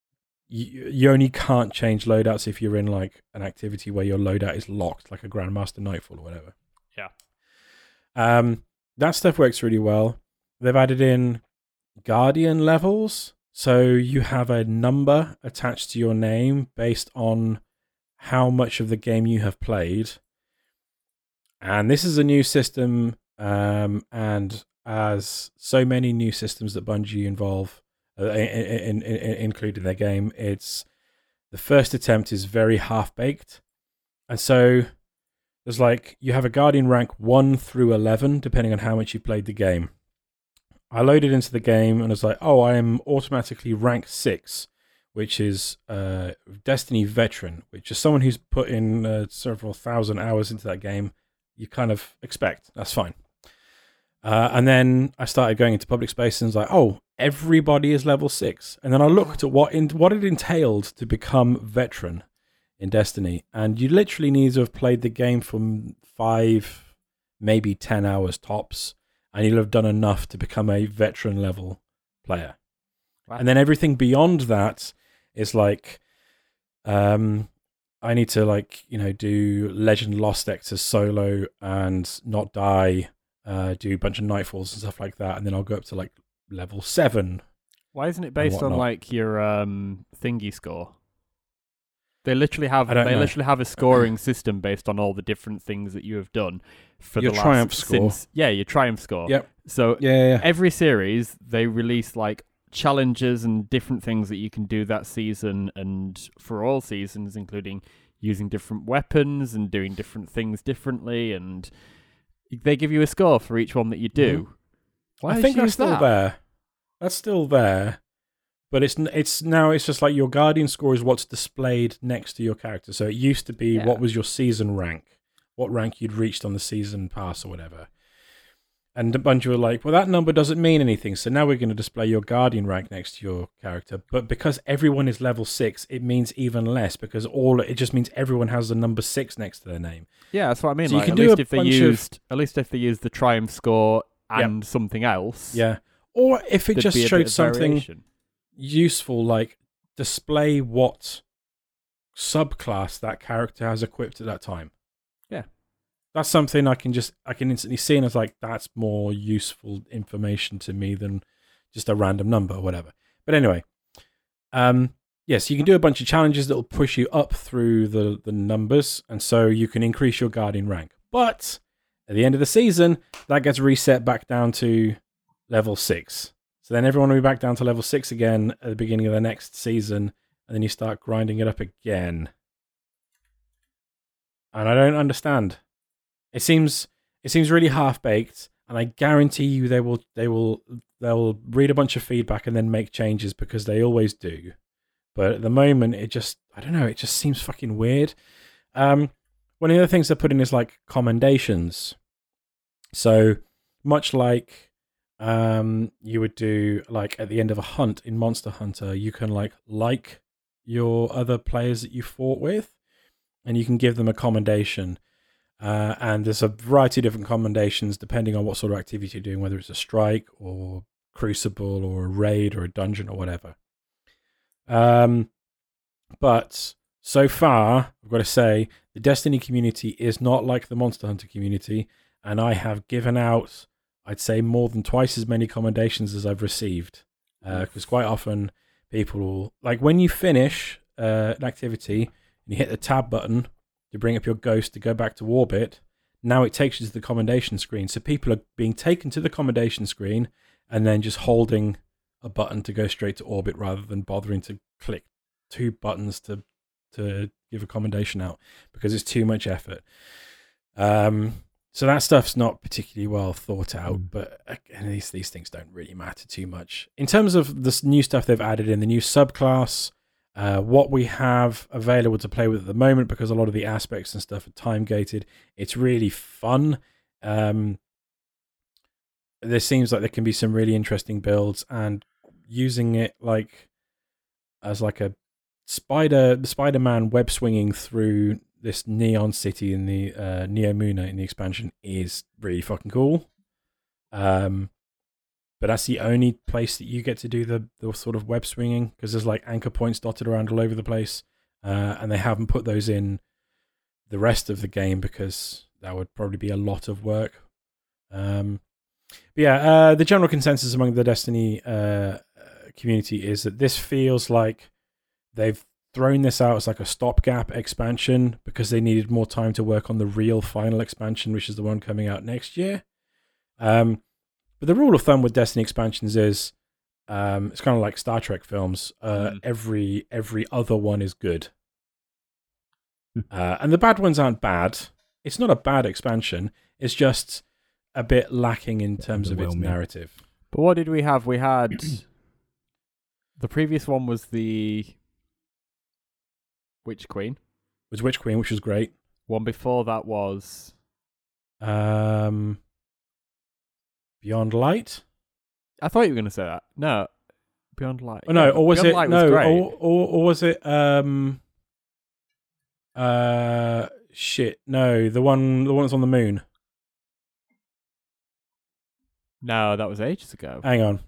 you, you only can't change loadouts if you're in like an activity where your loadout is locked, like a Grandmaster Nightfall or whatever. Yeah. Um, that stuff works really well. They've added in Guardian levels, so you have a number attached to your name based on how much of the game you have played. And this is a new system, um, and as so many new systems that Bungie involve, uh, in, in, in, include in their game, it's the first attempt is very half baked, and so there's like you have a Guardian rank one through eleven, depending on how much you played the game. I loaded into the game and was like, oh, I am automatically rank six, which is uh, Destiny veteran, which is someone who's put in uh, several thousand hours into that game. You kind of expect that's fine. Uh, and then I started going into public space and was like, oh, everybody is level six. And then I looked at what in, what it entailed to become veteran in Destiny, and you literally need to have played the game for five, maybe ten hours tops and you'll have done enough to become a veteran level player. Wow. And then everything beyond that is like, um, I need to like you know do Legend Lost X as solo and not die, uh, do a bunch of nightfalls and stuff like that, and then I'll go up to like level seven. Why isn't it based on like your um thingy score? They literally have they know. literally have a scoring system based on all the different things that you have done for your the last, triumph score. Since, yeah, your triumph score. Yep. So yeah, yeah, yeah, every series they release like challenges and different things that you can do that season and for all seasons including using different weapons and doing different things differently and they give you a score for each one that you do. Mm-hmm. Why I think that's still that? there. That's still there but it's it's now it's just like your guardian score is what's displayed next to your character. So it used to be yeah. what was your season rank, what rank you'd reached on the season pass or whatever. And a bunch of were like, well, that number doesn't mean anything. So now we're going to display your guardian rank next to your character. But because everyone is level six, it means even less because all it just means everyone has the number six next to their name. Yeah, that's what I mean. So like, you can at least if they used, of... at least if they used the triumph score and yep. something else. Yeah. Or if it just showed something. Variation useful, like display what subclass that character has equipped at that time. Yeah. That's something I can just I can instantly see and it's like that's more useful information to me than just a random number or whatever. But anyway, um yes, you can do a bunch of challenges that will push you up through the the numbers and so you can increase your guardian rank. But at the end of the season, that gets reset back down to level 6. So then everyone will be back down to level six again at the beginning of the next season, and then you start grinding it up again. And I don't understand. It seems it seems really half baked, and I guarantee you they will they will they'll read a bunch of feedback and then make changes because they always do. But at the moment, it just I don't know. It just seems fucking weird. Um, one of the other things they're putting is like commendations. So much like um, you would do like at the end of a hunt in Monster Hunter, you can like like your other players that you fought with, and you can give them a commendation. Uh, and there's a variety of different commendations depending on what sort of activity you're doing, whether it's a strike or crucible or a raid or a dungeon or whatever. Um, but so far, I've got to say, the Destiny community is not like the Monster Hunter community, and I have given out, I'd say, more than twice as many commendations as I've received. Because quite often, people will, like when you finish uh, an activity and you hit the tab button to bring up your ghost to go back to orbit, now it takes you to the commendation screen. So people are being taken to the commendation screen and then just holding a button to go straight to orbit rather than bothering to click two buttons to to give a commendation out because it's too much effort. Um, so that stuff's not particularly well thought out, Mm. but again, these these things don't really matter too much in terms of this new stuff they've added in the new subclass. Uh, what we have available to play with at the moment, because a lot of the aspects and stuff are time gated, it's really fun. Um, there seems like there can be some really interesting builds, and using it like as like a spider spider-man web swinging through this neon city in the uh neomuna in the expansion is really fucking cool. Um but that's the only place that you get to do the the sort of web swinging because there's like anchor points dotted around all over the place uh and they haven't put those in the rest of the game because that would probably be a lot of work. Um but yeah uh the general consensus among the destiny uh uh, community is that this feels like they've thrown this out as like a stopgap expansion because they needed more time to work on the real final expansion, which is the one coming out next year. Um, but the rule of thumb with Destiny expansions is um, it's kind of like Star Trek films. Uh, Mm. Every every other one is good, Hmm. uh, and the bad ones aren't bad. It's not a bad expansion. It's just a bit lacking in terms of its narrative. But what did we have? We had the previous one was the Witch Queen. It Was Witch Queen, which was great. One before that was Um, Beyond Light. I thought you were going to say that. No, Beyond Light. Oh, no, or was Beyond it Light no, great. or, or or was it um uh shit? No, the one the one that's on the moon. No, that was ages ago. Hang on,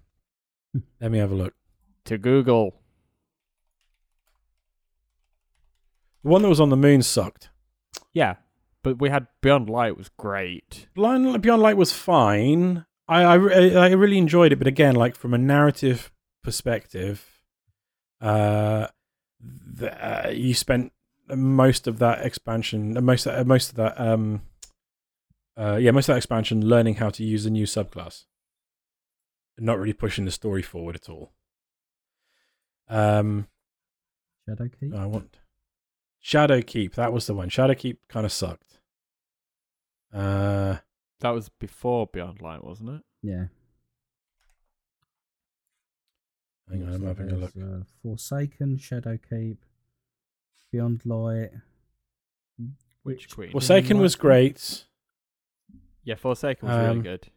let me have a look. to Google. The one that was on the moon sucked. Yeah, but we had Beyond Light was great. Blind Beyond Light was fine. I I, I really enjoyed it, but again, like from a narrative perspective, uh, the, uh you spent most of that expansion, uh, most of, uh, most of that um, uh, yeah, most of that expansion learning how to use a new subclass, not really pushing the story forward at all. Um, Shadowkeep. I want Shadowkeep. That was the one. Shadowkeep kind of sucked. Uh, That was before Beyond Light, wasn't it? Yeah. hang on, I'm So having a look. there's, Uh, Forsaken, Shadowkeep, Beyond Light. Witch Queen. Forsaken was great. Yeah, Forsaken was really Um, good.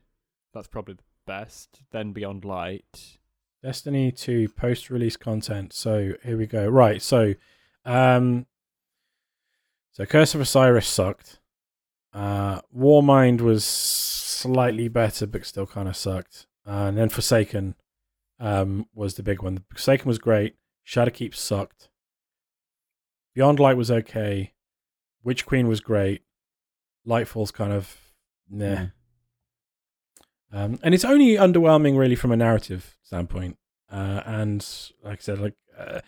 That's probably the best. Then Beyond Light. Destiny 2 post release content. So here we go. Right. So, um, so Curse of Osiris sucked. Uh, Warmind was slightly better, but still kind of sucked. Uh, and then Forsaken um, was the big one. Forsaken was great. Shadowkeep sucked. Beyond Light was okay. Witch Queen was great. Lightfall's kind of nah. Yeah. Um, and it's only underwhelming, really, from a narrative standpoint. Uh, and like I said, like uh,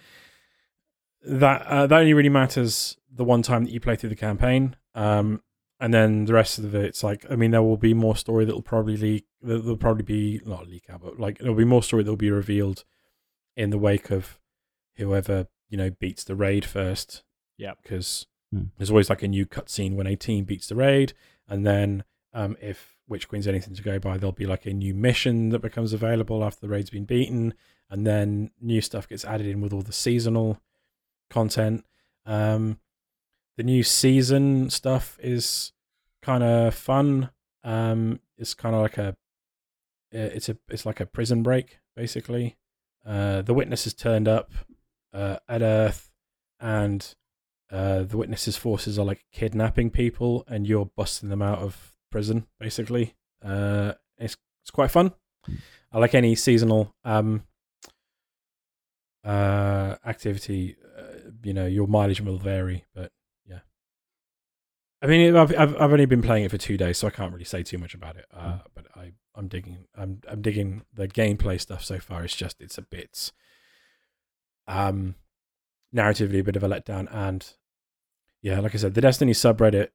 that uh, that only really matters the one time that you play through the campaign. Um, and then the rest of it, it's like I mean, there will be more story that will probably leak. That will probably be not leak out, but like there'll be more story that will be revealed in the wake of whoever you know beats the raid first. Yeah, because Hmm. there's always like a new cutscene when a team beats the raid, and then um, if Witch Queen's anything to go by, there'll be like a new mission that becomes available after the raid's been beaten, and then new stuff gets added in with all the seasonal content. Um, the new season stuff is kind of fun. Um, it's kind of like a, it's a, it's like a prison break basically. Uh, the witnesses turned up uh, at Earth, and uh, the witnesses' forces are like kidnapping people, and you're busting them out of prison basically. Uh, it's it's quite fun. I like any seasonal um uh activity uh, you know your mileage will vary, but yeah. I mean, I've I've, I've only been playing it for two days, so I can't really say too much about it. Uh, Mm. But I I'm digging I'm I'm digging the gameplay stuff so far. It's just it's a bit um narratively a bit of a letdown, and yeah, like I said, the Destiny subreddit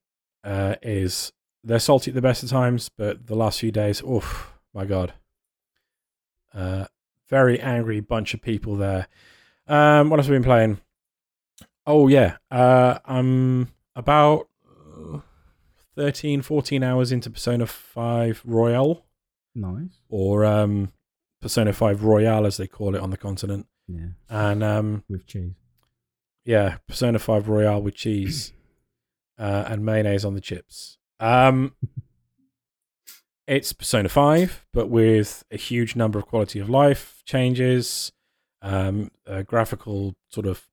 uh, is they're salty at the best of times, but the last few days, oof, my god, uh, very angry bunch of people there. Um, what else have we been playing? Oh yeah, uh, I'm about uh, 13, 14 hours into Persona Five Royal, Nice. or um, Persona Five Royale as they call it on the continent, Yeah. and um, With cheese. yeah, Persona Five Royale with cheese uh, and mayonnaise on the chips. Um, it's Persona Five, but with a huge number of quality of life changes, um, graphical sort of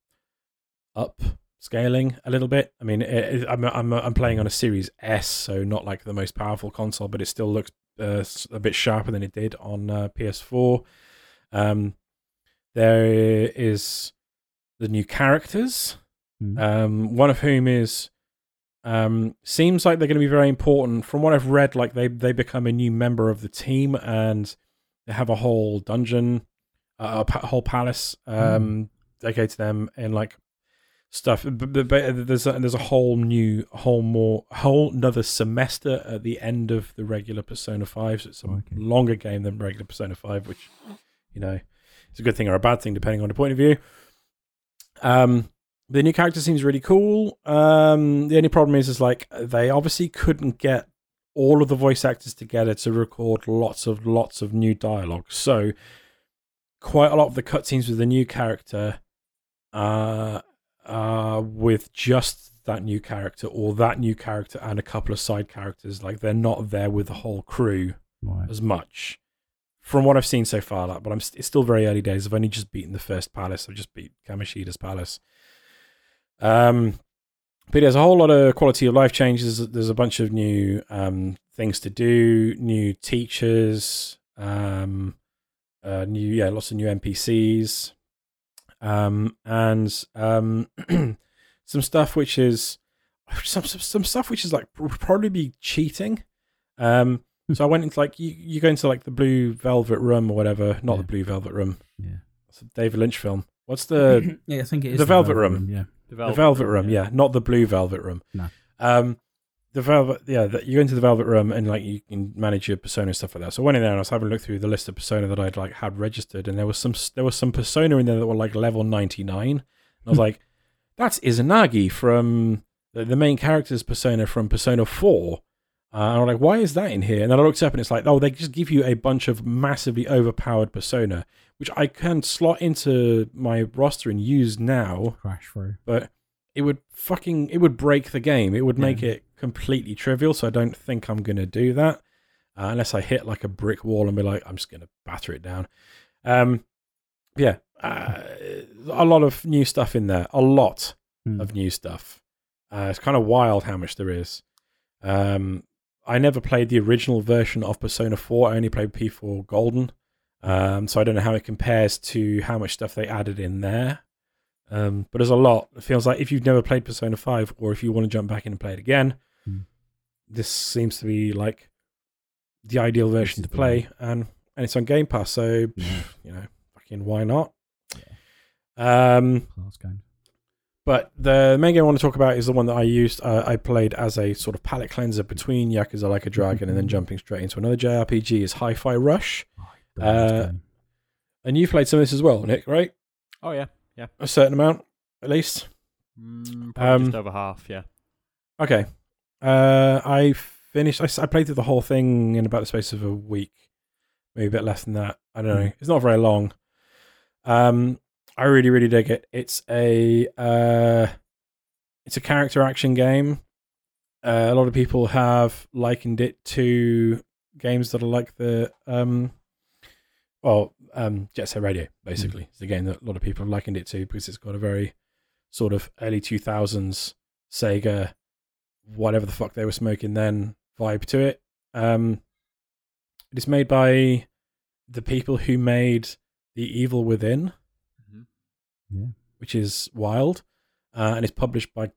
up scaling a little bit. I mean, it, it, I'm I'm I'm playing on a Series S, so not like the most powerful console, but it still looks uh, a bit sharper than it did on uh, PS4. Um, there is the new characters Mm. um, one of whom is um, seems like they're going to be very important. From what I've read, like they they become a new member of the team, and they have a whole dungeon, uh, a whole palace um, dedicated to them, and like stuff. But, but, but there's a, there's a whole new, whole more, whole another semester at the end of the regular Persona Five. So it's a Okay. longer game than regular Persona Five, which you know is a good thing or a bad thing depending on the point of view. Um, the new character seems really cool. Um, the only problem is, is like they obviously couldn't get all of the voice actors together to record lots of lots of new dialogue. So quite a lot of the cutscenes with the new character, uh, uh, with just that new character or that new character and a couple of side characters. Like they're not there with the whole crew Right. as much from what I've seen so far. Like, but I'm st- it's still very early days. I've only just beaten the first palace. I've just beat Kamoshida's palace. Um, but there's a whole lot of quality of life changes. There's a bunch of new um, things to do, new teachers, um, uh, new yeah, lots of new NPCs, um, and um, some stuff which is some some some stuff which is like probably be cheating. Um, so I went into like you, you go into like the Blue Velvet Room or whatever, not the Blue Velvet Room. Yeah. It's a David Lynch film. What's the yeah, I think it is the Velvet Room. Yeah. The the Velvet Room? Yeah, not the Blue Velvet Room. No. Um, the Velvet, yeah, the, you go into the Velvet Room and like you can manage your persona and stuff like that. So I went in there and I was having a look through the list of persona that I'd like had registered, and there was some there was some persona in there that were like level ninety nine. And I was like, that's Izanagi from the, the main character's persona from Persona Four. Uh, and I'm like, why is that in here? And then I looked up and it's like, oh, they just give you a bunch of massively overpowered persona, which I can slot into my roster and use now Crash through. but it would fucking it would break the game. It would make Yeah. it completely trivial. So I don't think I'm gonna do that uh, unless I hit like a brick wall and be like, I'm just gonna batter it down. Um, yeah, uh, a lot of new stuff in there. A lot Mm. of new stuff. Uh, it's kind of wild how much there is. Um, I never played the original version of Persona 4. I only played P4 Golden. Um, so I don't know how it compares to how much stuff they added in there. Um, but there's a lot. It feels like if you've never played Persona 5 or if you want to jump back in and play it again. This seems to be like the ideal version to the play. And, and it's on Game Pass. So, Yeah. you know, fucking why not? Um, Class game. but the main game I want to talk about is the one that I used. Uh, I played as a sort of palate cleanser between Yakuza Like a Dragon and then jumping straight into another JRPG is Hi-Fi Rush. Oh, I love this Uh. And you played some of this as well, Nick, right? Oh yeah, Yeah. A certain amount, at least. mm, probably just Um, over half. Yeah. Okay. Uh, I finished. I, I played through the whole thing in about the space of a week, maybe a bit less than that. I don't know. Hmm. It's not very long. Um, I really, really dig it. It's a uh, it's a character action game. Uh, a lot of people have likened it to games that are like the um, well, um, Jet Set Radio. Basically, it's the game that a lot of people have likened it to because it's got a very sort of early two thousands Sega, whatever the fuck they were smoking then vibe to it. Um, it is made by the people who made The Evil Within, Mhm. Yeah. which is wild. uh, and it's published by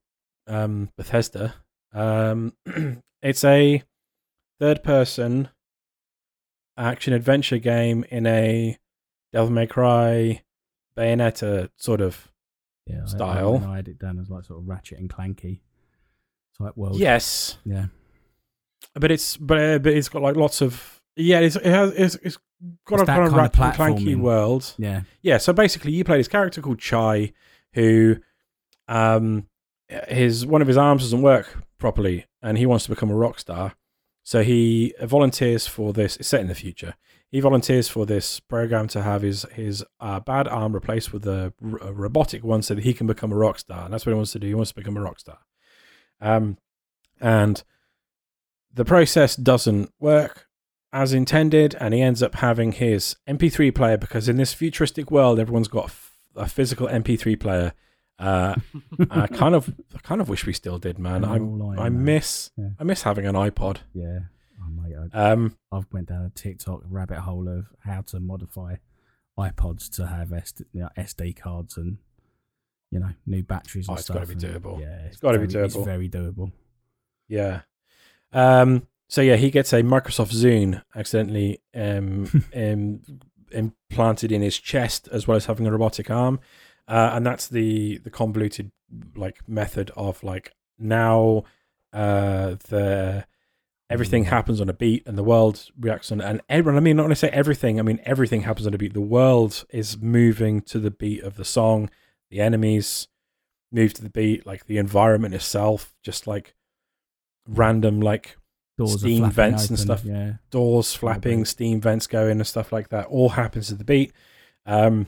um, Bethesda. Um, it's a third-person action adventure game in a Devil May Cry Bayonetta sort of. Yeah, I- Style. I, I had it down as like sort of ratchet and clanky type world. Yes, yeah, but it's but, uh, but it's got like lots of yeah. It's, it has it's, it's got It's a kind of kind of clanky world. yeah. Yeah, so basically, you play this character called Chai, who, um, his one of his arms doesn't work properly, and he wants to become a rock star. So he volunteers for this. It's set in the future. He volunteers for this program to have his his uh, bad arm replaced with a, r- a robotic one, so that he can become a rock star. And that's what he wants to do. He wants to become a rock star. Um, and the process doesn't work as intended, and he ends up having his MP3 player because in this futuristic world, everyone's got f- a physical MP3 player. Uh, I kind of, I kind of wish we still did, man. I, I miss, Yeah. I miss having an iPod. Yeah. Oh mate, I, Um, I've went down a TikTok rabbit hole of how to modify iPods to have SD, you know, SD cards and you know new batteries Oh, and it's stuff. gotta be doable. Yeah, It's gotta be very- doable. It's very doable. yeah. Um, so yeah, he gets a Microsoft Zune accidentally um, um, implanted in his chest, as well as having a robotic arm, uh, and that's the the convoluted like method of like now uh, the everything Mm. happens on a beat and the world reacts on and everyone i mean not when i say everything i mean everything happens on a beat the world is moving to the beat of the song the enemies move to the beat like the environment itself just like random like Doors Steam flapping vents and stuff. Yeah, doors flapping beat. steam vents going and stuff like that all happens to the beat um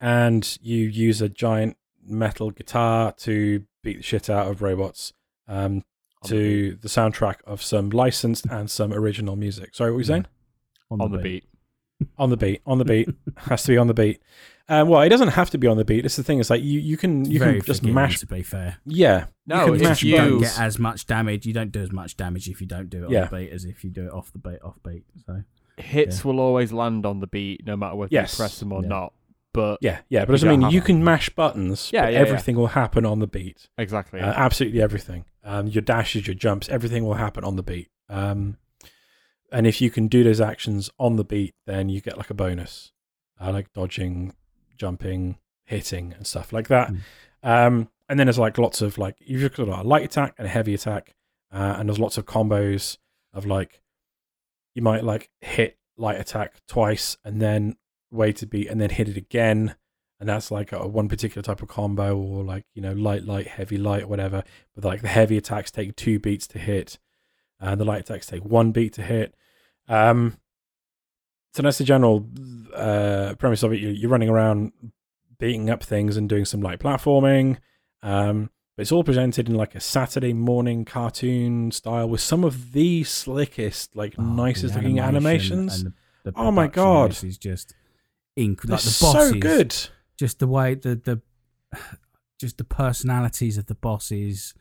and you use a giant metal guitar to beat the shit out of robots um On the to the soundtrack of some licensed and some original music. Sorry, what were you Yeah. saying? on the beat. On the beat, on the beat, has to be on the beat. Um, well, it doesn't have to be on the beat. It's the thing. It's like you, you can you very can just forgiving, mash. To be fair, Yeah, No, can if you don't get as much damage. You don't do as much damage if you don't do it on Yeah. the beat as if you do it off the beat. Off beat. So hits Yeah. will always land on the beat, no matter whether Yes. you press them or Yeah. not. But yeah, yeah. But You as I don't mean, you can mash buttons. Yeah, but yeah, yeah. everything will happen on the beat. exactly, Uh, absolutely everything. Um, your dashes, your jumps, everything will happen on the beat. Um, and if you can do those actions on the beat, then you get like a bonus, uh, like dodging, jumping, hitting, and stuff like that. Mm. Um, and then there's like lots of like you've got a light attack and a heavy attack, uh, and there's lots of combos of like you might like hit light attack twice and then wait to beat and then hit it again and that's like a one particular type of combo or like you know light light heavy light whatever but like the heavy attacks take two beats to hit and the light attacks take one beat to hit um so that's the general uh premise of it you're, you're running around beating up things and doing some light platforming um but it's all presented in like a saturday morning cartoon style with some of the slickest like oh, nicest looking animation animations the, the Oh my God. this is just inc- They're like the so bosses, good just the way the the just the personalities of the bosses,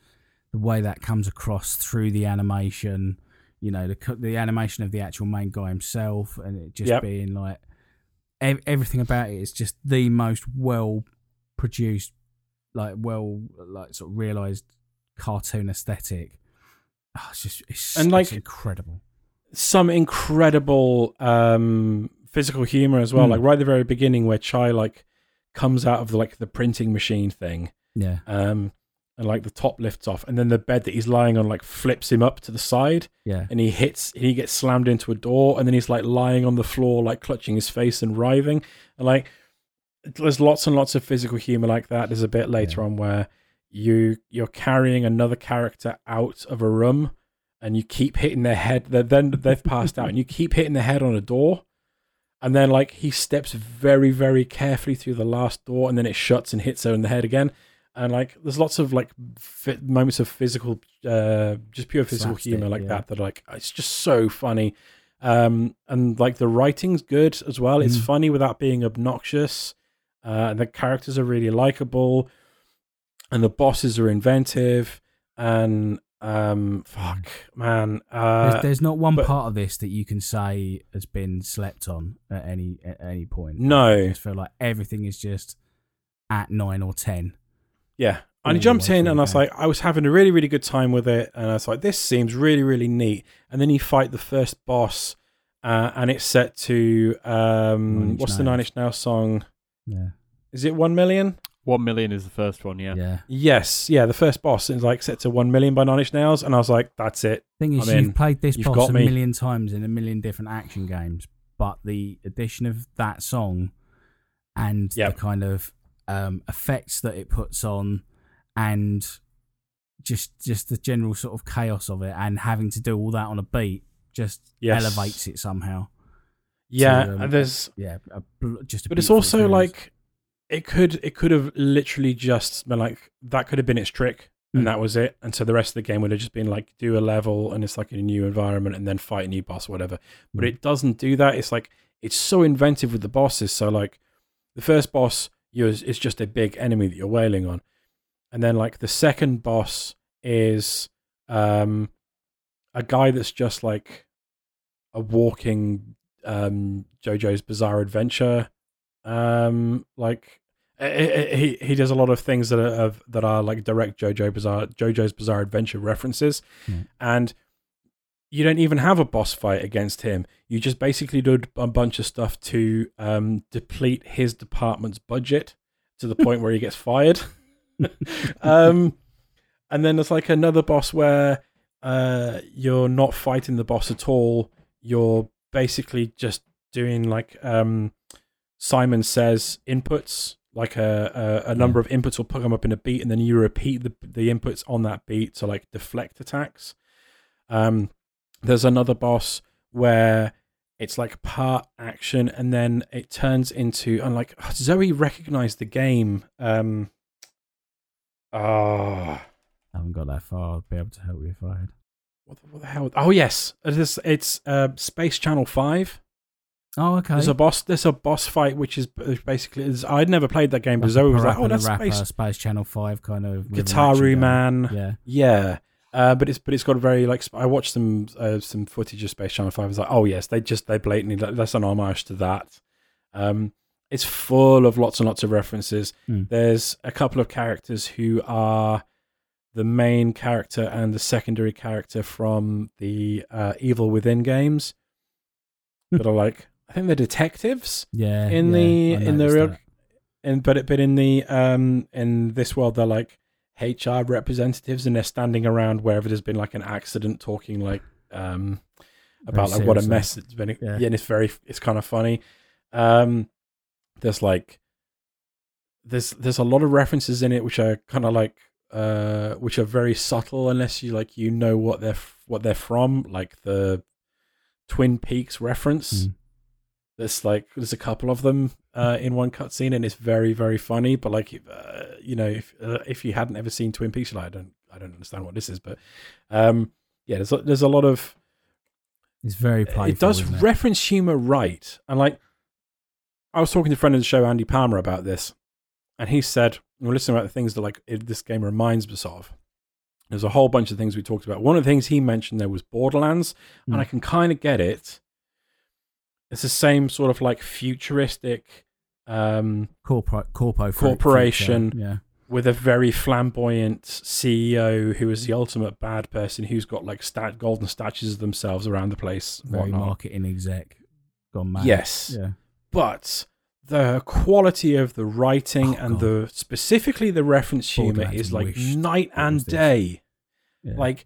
the way that comes across through the animation. You know, the the animation of the actual main guy himself, and it just Yep. being like ev- everything about it is just the most well produced, like well like sort of realized cartoon aesthetic. Oh, it's just it's, And, it's incredible. some incredible um physical humor as well Mm. like right at the very beginning where chai like comes out of the like the printing machine thing Yeah, um and like the top lifts off and then the bed that he's lying on like flips him up to the side yeah, and he hits he gets slammed into a door and then he's like lying on the floor like clutching his face and writhing. And like there's lots and lots of physical humor like that. There's a bit later Yeah. on where you you're carrying another character out of a room and you keep hitting their head they then they've passed out and you keep hitting their head on a door and then like he steps very very carefully through the last door and then it shuts and hits her in the head again and like there's lots of like fi- moments of physical uh just pure physical Slapstick, humor like yeah. that that are like it's just so funny um and like the writing's good as well it's Mm. funny without being obnoxious uh and the characters are really likable and the bosses are inventive and um fuck man uh there's, there's not one but- part of this that you can say has been slept on at any at any point. I no just feel like everything is just at nine or ten. Yeah And I all the jumped in and I was like, I was having a really, really good time with it. And I was like, this seems really, really neat. And then you fight the first boss, uh, and it's set to um, Inch what's the Nine Inch Nails song? yeah, Is it one million? One million is the first one, yeah. yeah. Yes, yeah. The first boss is like set to one million by Nine Inch Nails, and I was like, that's it. Thing is, I'm you've played this You've boss got a me. million times in a million different action games, but the addition of that song and Yep. the kind of um, effects that it puts on, and just just the general sort of chaos of it, and having to do all that on a beat just Yes. elevates it somehow. Yeah, um, there's Yeah, a just. A but it's also experience. like it could it could have literally just been like that could have been its trick Mm. and that was it and so the rest of the game would have just been like do a level and it's like a new environment and then fight a new boss or whatever but Mm. it doesn't do that it's like it's so inventive with the bosses so like the first boss you is just a big enemy that you're wailing on and then like the second boss is um a guy that's just like a walking um jojo's bizarre adventure um like he he does a lot of things that are of, that are like direct jojo bizarre jojo's bizarre adventure references Yeah. and you don't even have a boss fight against him. You just basically do a bunch of stuff to um deplete his department's budget to the point where he gets fired. Um and then there's like another boss where uh you're not fighting the boss at all. You're basically just doing like um simon says inputs like a a, a number of inputs will come up in a beat and then you repeat the the inputs on that beat to like deflect attacks. Um there's another boss where it's like part action and then it turns into and like zoe recognized the game um ah I haven't got that far. I'd be able to help you if I had. what the, what the hell? Oh yes, it is, it's uh, Space Channel Five. Oh, okay. There's a boss. There's a boss fight, which is basically. Is, I'd never played that game, but Zoe was like, "Oh, that's Rapper, Space Space Channel Five kind of Gitaroo. Man." Yeah, Yeah, uh, but it's but it's got a very like. I watched some uh, some footage of Space Channel Five. I was like, "Oh yes, they just they blatantly that's an homage to that." Um, it's full of lots and lots of references. Hmm. There's a couple of characters who are the main character and the secondary character from the uh, Evil Within games that are like I think they're detectives yeah. in yeah, the in the real that. and but it, but in the um in this world they're like HR representatives and they're standing around wherever there's been like an accident talking like um about like what a mess it's been Yeah. yeah. and it's very it's kind of funny um there's like there's there's a lot of references in it which are kind of like uh which are very subtle unless you like you know what they're what they're from like the Twin Peaks reference Mm. there's like there's a couple of them uh, in one cutscene, and it's very very funny. But like uh, you know, if uh, if you hadn't ever seen Twin Peaks, you're like I don't I don't understand what this is. But um, yeah, there's a, there's a lot of It's very playful. it does isn't it? reference humor right, and like I was talking to a friend of the show, Andy Palmer, about this, and he said we're listening about the things that like it, this game reminds us of. There's a whole bunch of things we talked about. One of the things he mentioned there was Borderlands, and Mm. I can kind of get it. It's the same sort of like futuristic, um, Corpor- corpo Corporation. future, Yeah. with a very flamboyant CEO who is the ultimate bad person who's got like stat golden statues of themselves around the place. Very whatnot. marketing exec. Gone mad. Yes, Yeah. but the quality of the writing Oh, and God. the specifically the reference humor is like night and day. yeah. Like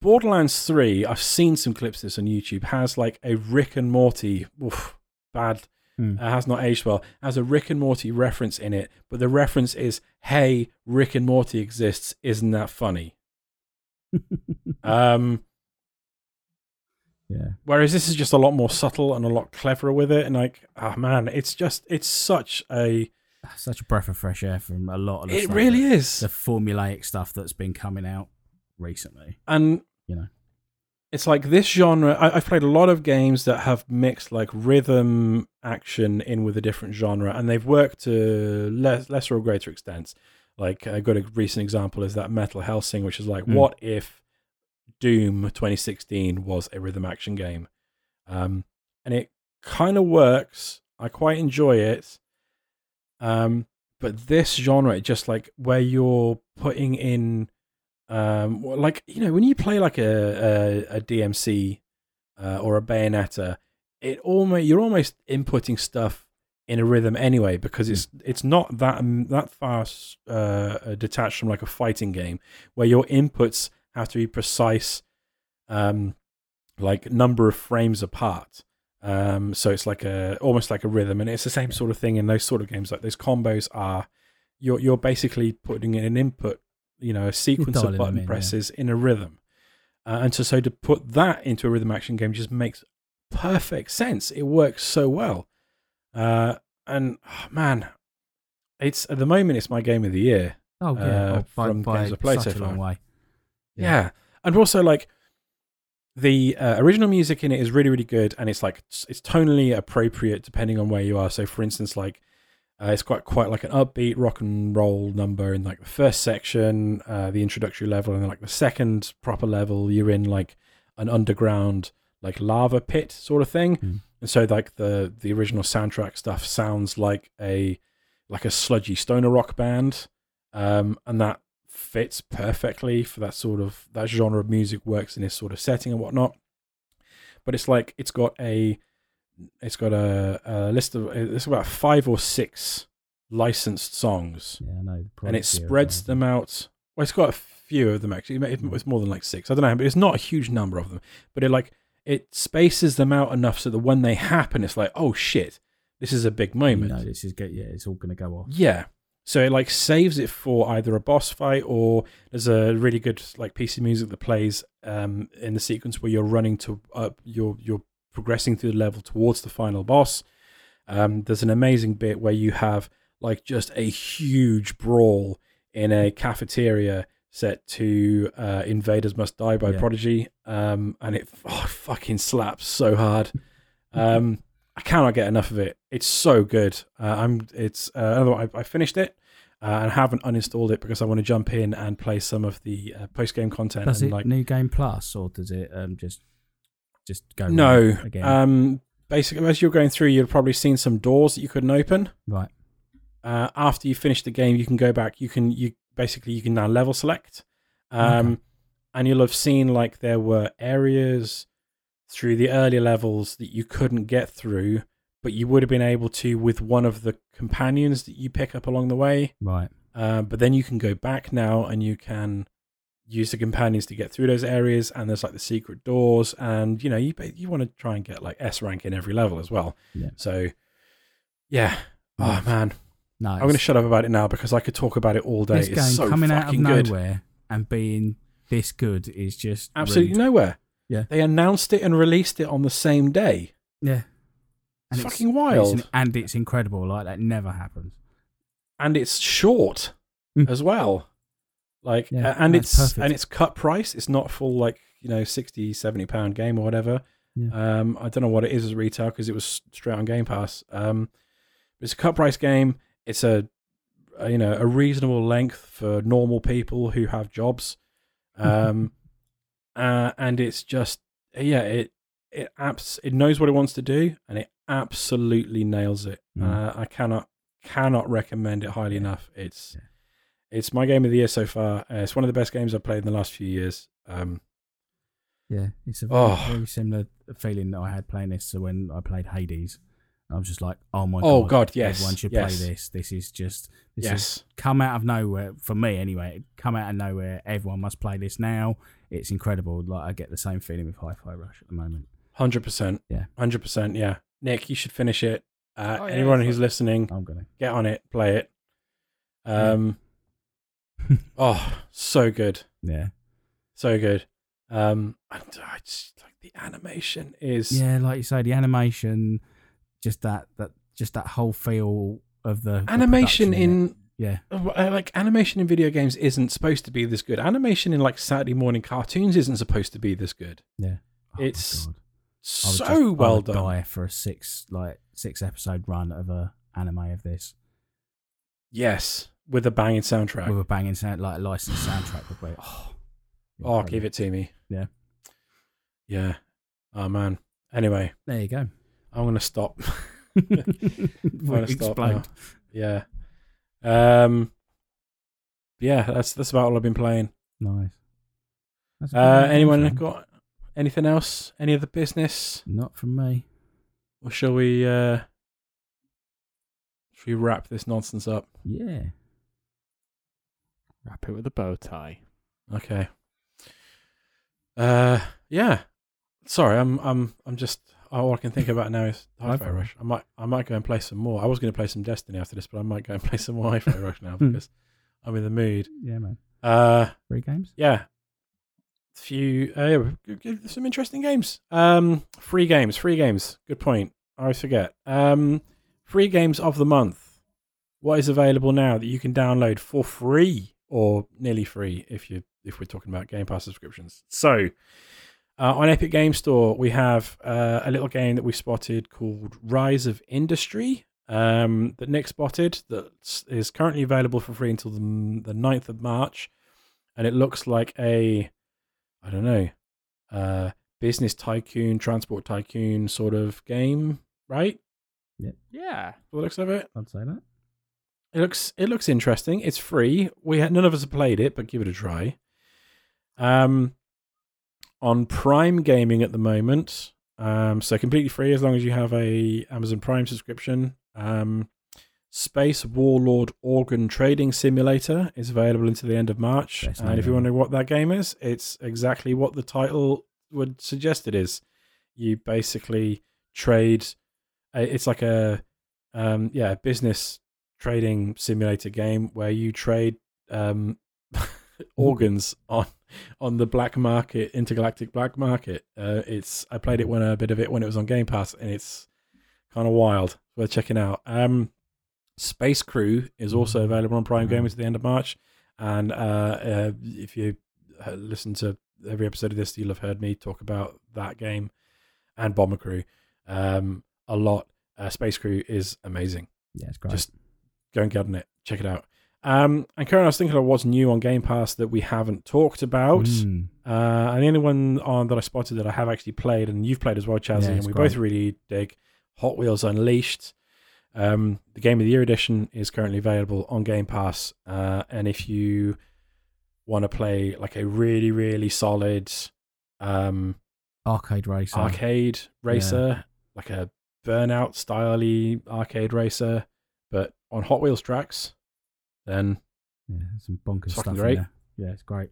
Borderlands 3, I've seen some clips of this on YouTube, has like a Rick and Morty, oof, bad, Hmm. uh, has not aged well, has a Rick and Morty reference in it, but the reference is, hey, Rick and Morty exists, isn't that funny? Um, yeah. whereas this is just a lot more subtle and a lot cleverer with it, and like, oh man, it's just, it's such a, Such a breath of fresh air from a lot of it stuff really is. the formulaic stuff that's been coming out recently. and You know. it's like this genre I, i've played a lot of games that have mixed like rhythm action in with a different genre and they've worked to less, lesser or greater extents like i got a recent example is that metal Hellsinger which is like Mm. what if doom 2016 was a rhythm action game um, and it kind of works i quite enjoy it um, but this genre, just like where you're putting in, um, like you know, when you play like a a, a DMC uh, or a Bayonetta, it almost you're almost inputting stuff in a rhythm anyway because it's it's not that that fast uh, detached from like a fighting game where your inputs have to be precise, um, like number of frames apart. Um, so it's like a almost like a rhythm, and it's the same sort of thing in those sort of games. Like those combos are, you're you're basically putting in an input, you know, a sequence of button in, yeah. presses in a rhythm, uh, and so so to put that into a rhythm action game just makes perfect sense. It works so well, uh, and oh, man, it's at the moment it's my game of the year. Oh yeah, Uh, oh, from by games I've played so far. way. Yeah. And also like the uh, original music in it is really really good and it's like it's, it's tonally appropriate depending on where you are. So for instance like uh, it's quite quite like an upbeat rock and roll number in like the first section, uh, the introductory level and then like the second proper level you're in like an underground like lava pit sort of thing. Mm. And so like the the original soundtrack stuff sounds like a like a sludgy stoner rock band. Um, and that fits perfectly for that sort of that genre of music works in this sort of setting and whatnot. But it's like it's got a it's got a, a list of it's about five or six licensed songs, Yeah, I know. the and it spreads them out. Well, it's got a few of them actually. It- it- It's more than like six. I don't know, but it's not a huge number of them. But it like it spaces them out enough so that when they happen, it's like, oh shit, this is a big You moment. know, this is get yeah, it's all going to go off. Yeah. So it like saves it for either a boss fight or there's a really good like piece of music that plays um, in the sequence where you're running to up you're you're progressing through the level towards the final boss. Um, there's an amazing bit where you have like just a huge brawl in a cafeteria set to uh, "Invaders Must Die" by Yeah. Prodigy, um, and it oh, fucking slaps so hard. Um, I cannot get enough of it. It's so good. Uh, I'm. It's. Uh, another I, I finished it uh, and haven't uninstalled it because I want to jump in and play some of the uh, post game content. Does and it like new game plus or does it um just just go no. again? Um, basically, as you're going through, you've probably seen some doors that you couldn't open. right. Uh, after you finish the game, you can go back. You can you basically you can now level select, um, Okay. and you'll have seen like there were areas through the earlier levels that you couldn't get through, but you would have been able to with one of the companions that you pick up along the way. Right. Uh, but then you can go back now and you can use the companions to get through those areas. And there's like the secret doors, and you know you you want to try and get like S rank in every level as well. Yeah. So yeah. Oh man, No. I'm going to shut up about it now because I could talk about it all day. this It's game so coming out of fucking good. nowhere and being this good is just Absolutely rude. nowhere. Yeah. They announced it and released it on the same day. Yeah. It's And fucking it's wild. an- and it's incredible. Like that never happens. and it's short Mm. as well. Like Yeah, and it's perfect. and it's cut price. It's not full like, you know, 60 70 pound game or whatever. Yeah. Um I don't know what it is as retail because it was straight on Game Pass. Um it's a cut price game. It's a, a you know, a reasonable length for normal people who have jobs. Um uh, and it's just yeah, it it abs- it knows what it wants to do and it absolutely nails it. Mm. Uh, I cannot cannot recommend it highly Yeah. enough. It's Yeah. It's my game of the year so far. Uh, it's one of the best games I've played in the last few years. Um, Yeah, it's a very, Oh. very similar feeling that I had playing this to when I played Hades. I was just like, oh my Oh, god, God, yes, everyone should yes. play this. This is just this is yes, come out of nowhere for me anyway. Come out of nowhere. Everyone must play this now. It's incredible. Like I get the same feeling with Hi-Fi Rush at the moment. hundred percent. Yeah. hundred percent. Yeah, Nick, you should finish it. Uh, Oh, yeah, anyone who's listening, I'm gonna. get on it, play it. Um, oh, so good. Yeah, so good. Um, I, I just like the animation is yeah. Like you say, the animation, just that that just that whole feel of the the animation it. in yeah uh, like animation in video games isn't supposed to be this good. Animation in like Saturday morning cartoons isn't supposed to be this good. yeah. Oh It's God. I would So just- I well would done. Die for a six like six episode run of a anime of this Yes, with a banging soundtrack. with a banging sound like a licensed soundtrack would be. Oh, oh, give it to me. Yeah. Yeah. Oh man. Anyway, There you go. I'm gonna stop. I'm gonna stop now. Yeah. Um, yeah, that's that's about all I've been playing. Nice. That's a good Uh, anyone man. got anything else? Any other business? Not from me. Or shall we? Uh, shall we wrap this nonsense up? Yeah. Wrap it with a bow tie. Okay. Uh, yeah. Sorry, I'm I'm I'm just all I can think about now is Hi-Fi Rush. I might I might go and play some more. I was going to play some Destiny after this, but I might go and play some more Hi-Fi Rush now Hmm. because I'm in the mood. Yeah, man. Uh, Free games? yeah. Few uh, yeah, g- g- some interesting games. Um, free games, free games. Good point. I always forget. Um, free games of the month. What is available now that you can download for free or nearly free if you if we're talking about Game Pass subscriptions. So, uh, on Epic Game Store, we have uh, a little game that we spotted called Rise of Industry um, that Nick spotted that is currently available for free until the, the 9th of March. And it looks like a, I don't know, uh, business tycoon, transport tycoon sort of game, right? Yeah. Yeah. The looks of it. I'd say that. It looks it looks interesting. It's free. We had, none of us have played it, but give it a try. Um, on Prime Gaming at the moment, um, so completely free as long as you have a Amazon Prime subscription. Um, Space Warlord Organ Trading Simulator is available until the end of March. And if you're wondering what that game is, it's exactly what the title would suggest it is. You basically trade. uh, It's like a um, yeah business trading simulator game where you trade um, organs on on the black market, intergalactic black market. Uh, it's I played it when a bit of it when it was on Game Pass, and it's kind of wild. Worth checking out. Um, Space Crew is also available on Prime. Gaming at the end of March, and uh, uh, if you uh, listen to every episode of this, you'll have heard me talk about that game and Bomber Crew um, a lot. Uh, Space Crew is amazing Yeah, it's great. Just- go and get on it. Check it out. Um, and Karen, I was thinking of what's new on Game Pass that we haven't talked about. Mm. Uh, and the only one on that I spotted that I have actually played, and you've played as well, Chazzy, Yeah, and we great. both really dig Hot Wheels Unleashed. Um, the Game of the Year edition is currently available on Game Pass. Uh, and if you want to play like a really, really solid um, Arcade racer. arcade racer, like a burnout styley arcade racer, on Hot Wheels tracks, then Yeah, some bonkers stuff. great. Yeah, it's great.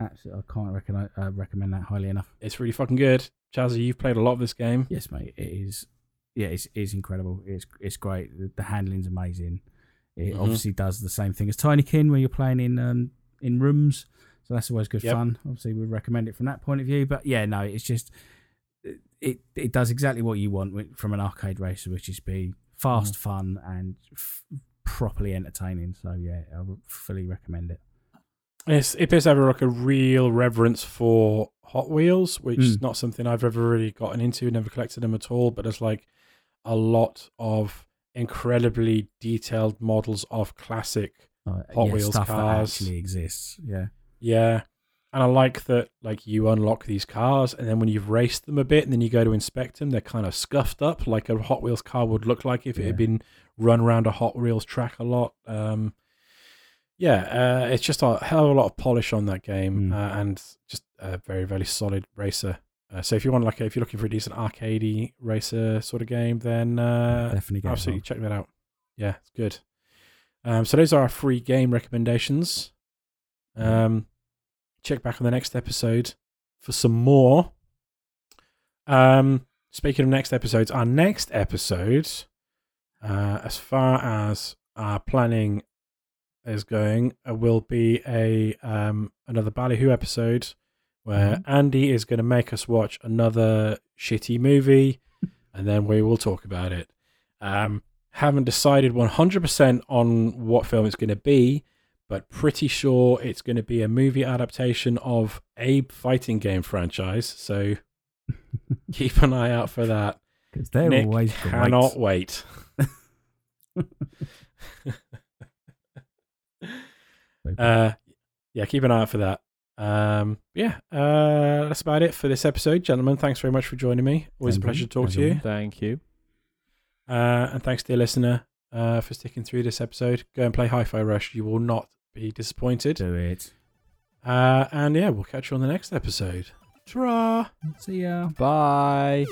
Absolutely, I can't recommend, uh, recommend that highly enough. it's really fucking good. Chazzy, you've played a lot of this game. Yes, mate. It is. Yeah, it's, it's incredible. It's it's great. The, the handling's amazing. It Mhm. obviously does the same thing as Tinykin, where you're playing in um, in rooms. So that's always good Yep. fun. Obviously, we recommend it from that point of view. But yeah, no, it's just it it does exactly what you want from an arcade racer, which is be fast, Mm-hmm. fun, and f- properly entertaining. So yeah, I fully recommend it. It's, it does have like a real reverence for Hot Wheels, which is Mm. not something I've ever really gotten into, never collected them at all. But there's like a lot of incredibly detailed models of classic Uh, Hot yeah, Wheels cars. actually exists. Yeah, Yeah. And I like that like you unlock these cars and then when you've raced them a bit and then you go to inspect them, they're kind of scuffed up like a Hot Wheels car would look like if it had been run around a Hot Wheels track a lot. Um yeah, uh, it's just a hell of a lot of polish on that game Mm. uh, and just a very, very solid racer. Uh, so if you want like, a, if you're looking for a decent arcadey racer sort of game, then uh, definitely absolutely check that out. Yeah, it's good. Um, so those are our free game recommendations. Um, check back on the next episode for some more. Um, speaking of next episodes, our next episode, uh, as far as our planning is going, uh, will be a um, another Ballyhoo episode where Mhm. Andy is going to make us watch another shitty movie, and then we will talk about it. Um, haven't decided 100% on what film it's going to be, but pretty sure it's going to be a movie adaptation of a fighting game franchise. So keep an eye out for that. because they're Nick always Cannot great. wait. Uh, yeah, keep an eye out for that. Um, yeah, uh, that's about it for this episode, gentlemen. Thanks very much for joining me. Always a pleasure you, to talk as to you. always. Thank you. Uh, and thanks, dear listener. uh, for sticking through this episode. Go and play Hi-Fi Rush. You will not be disappointed. Do it. Uh, and yeah, we'll catch you on the next episode. Ta-ra! See ya. Bye.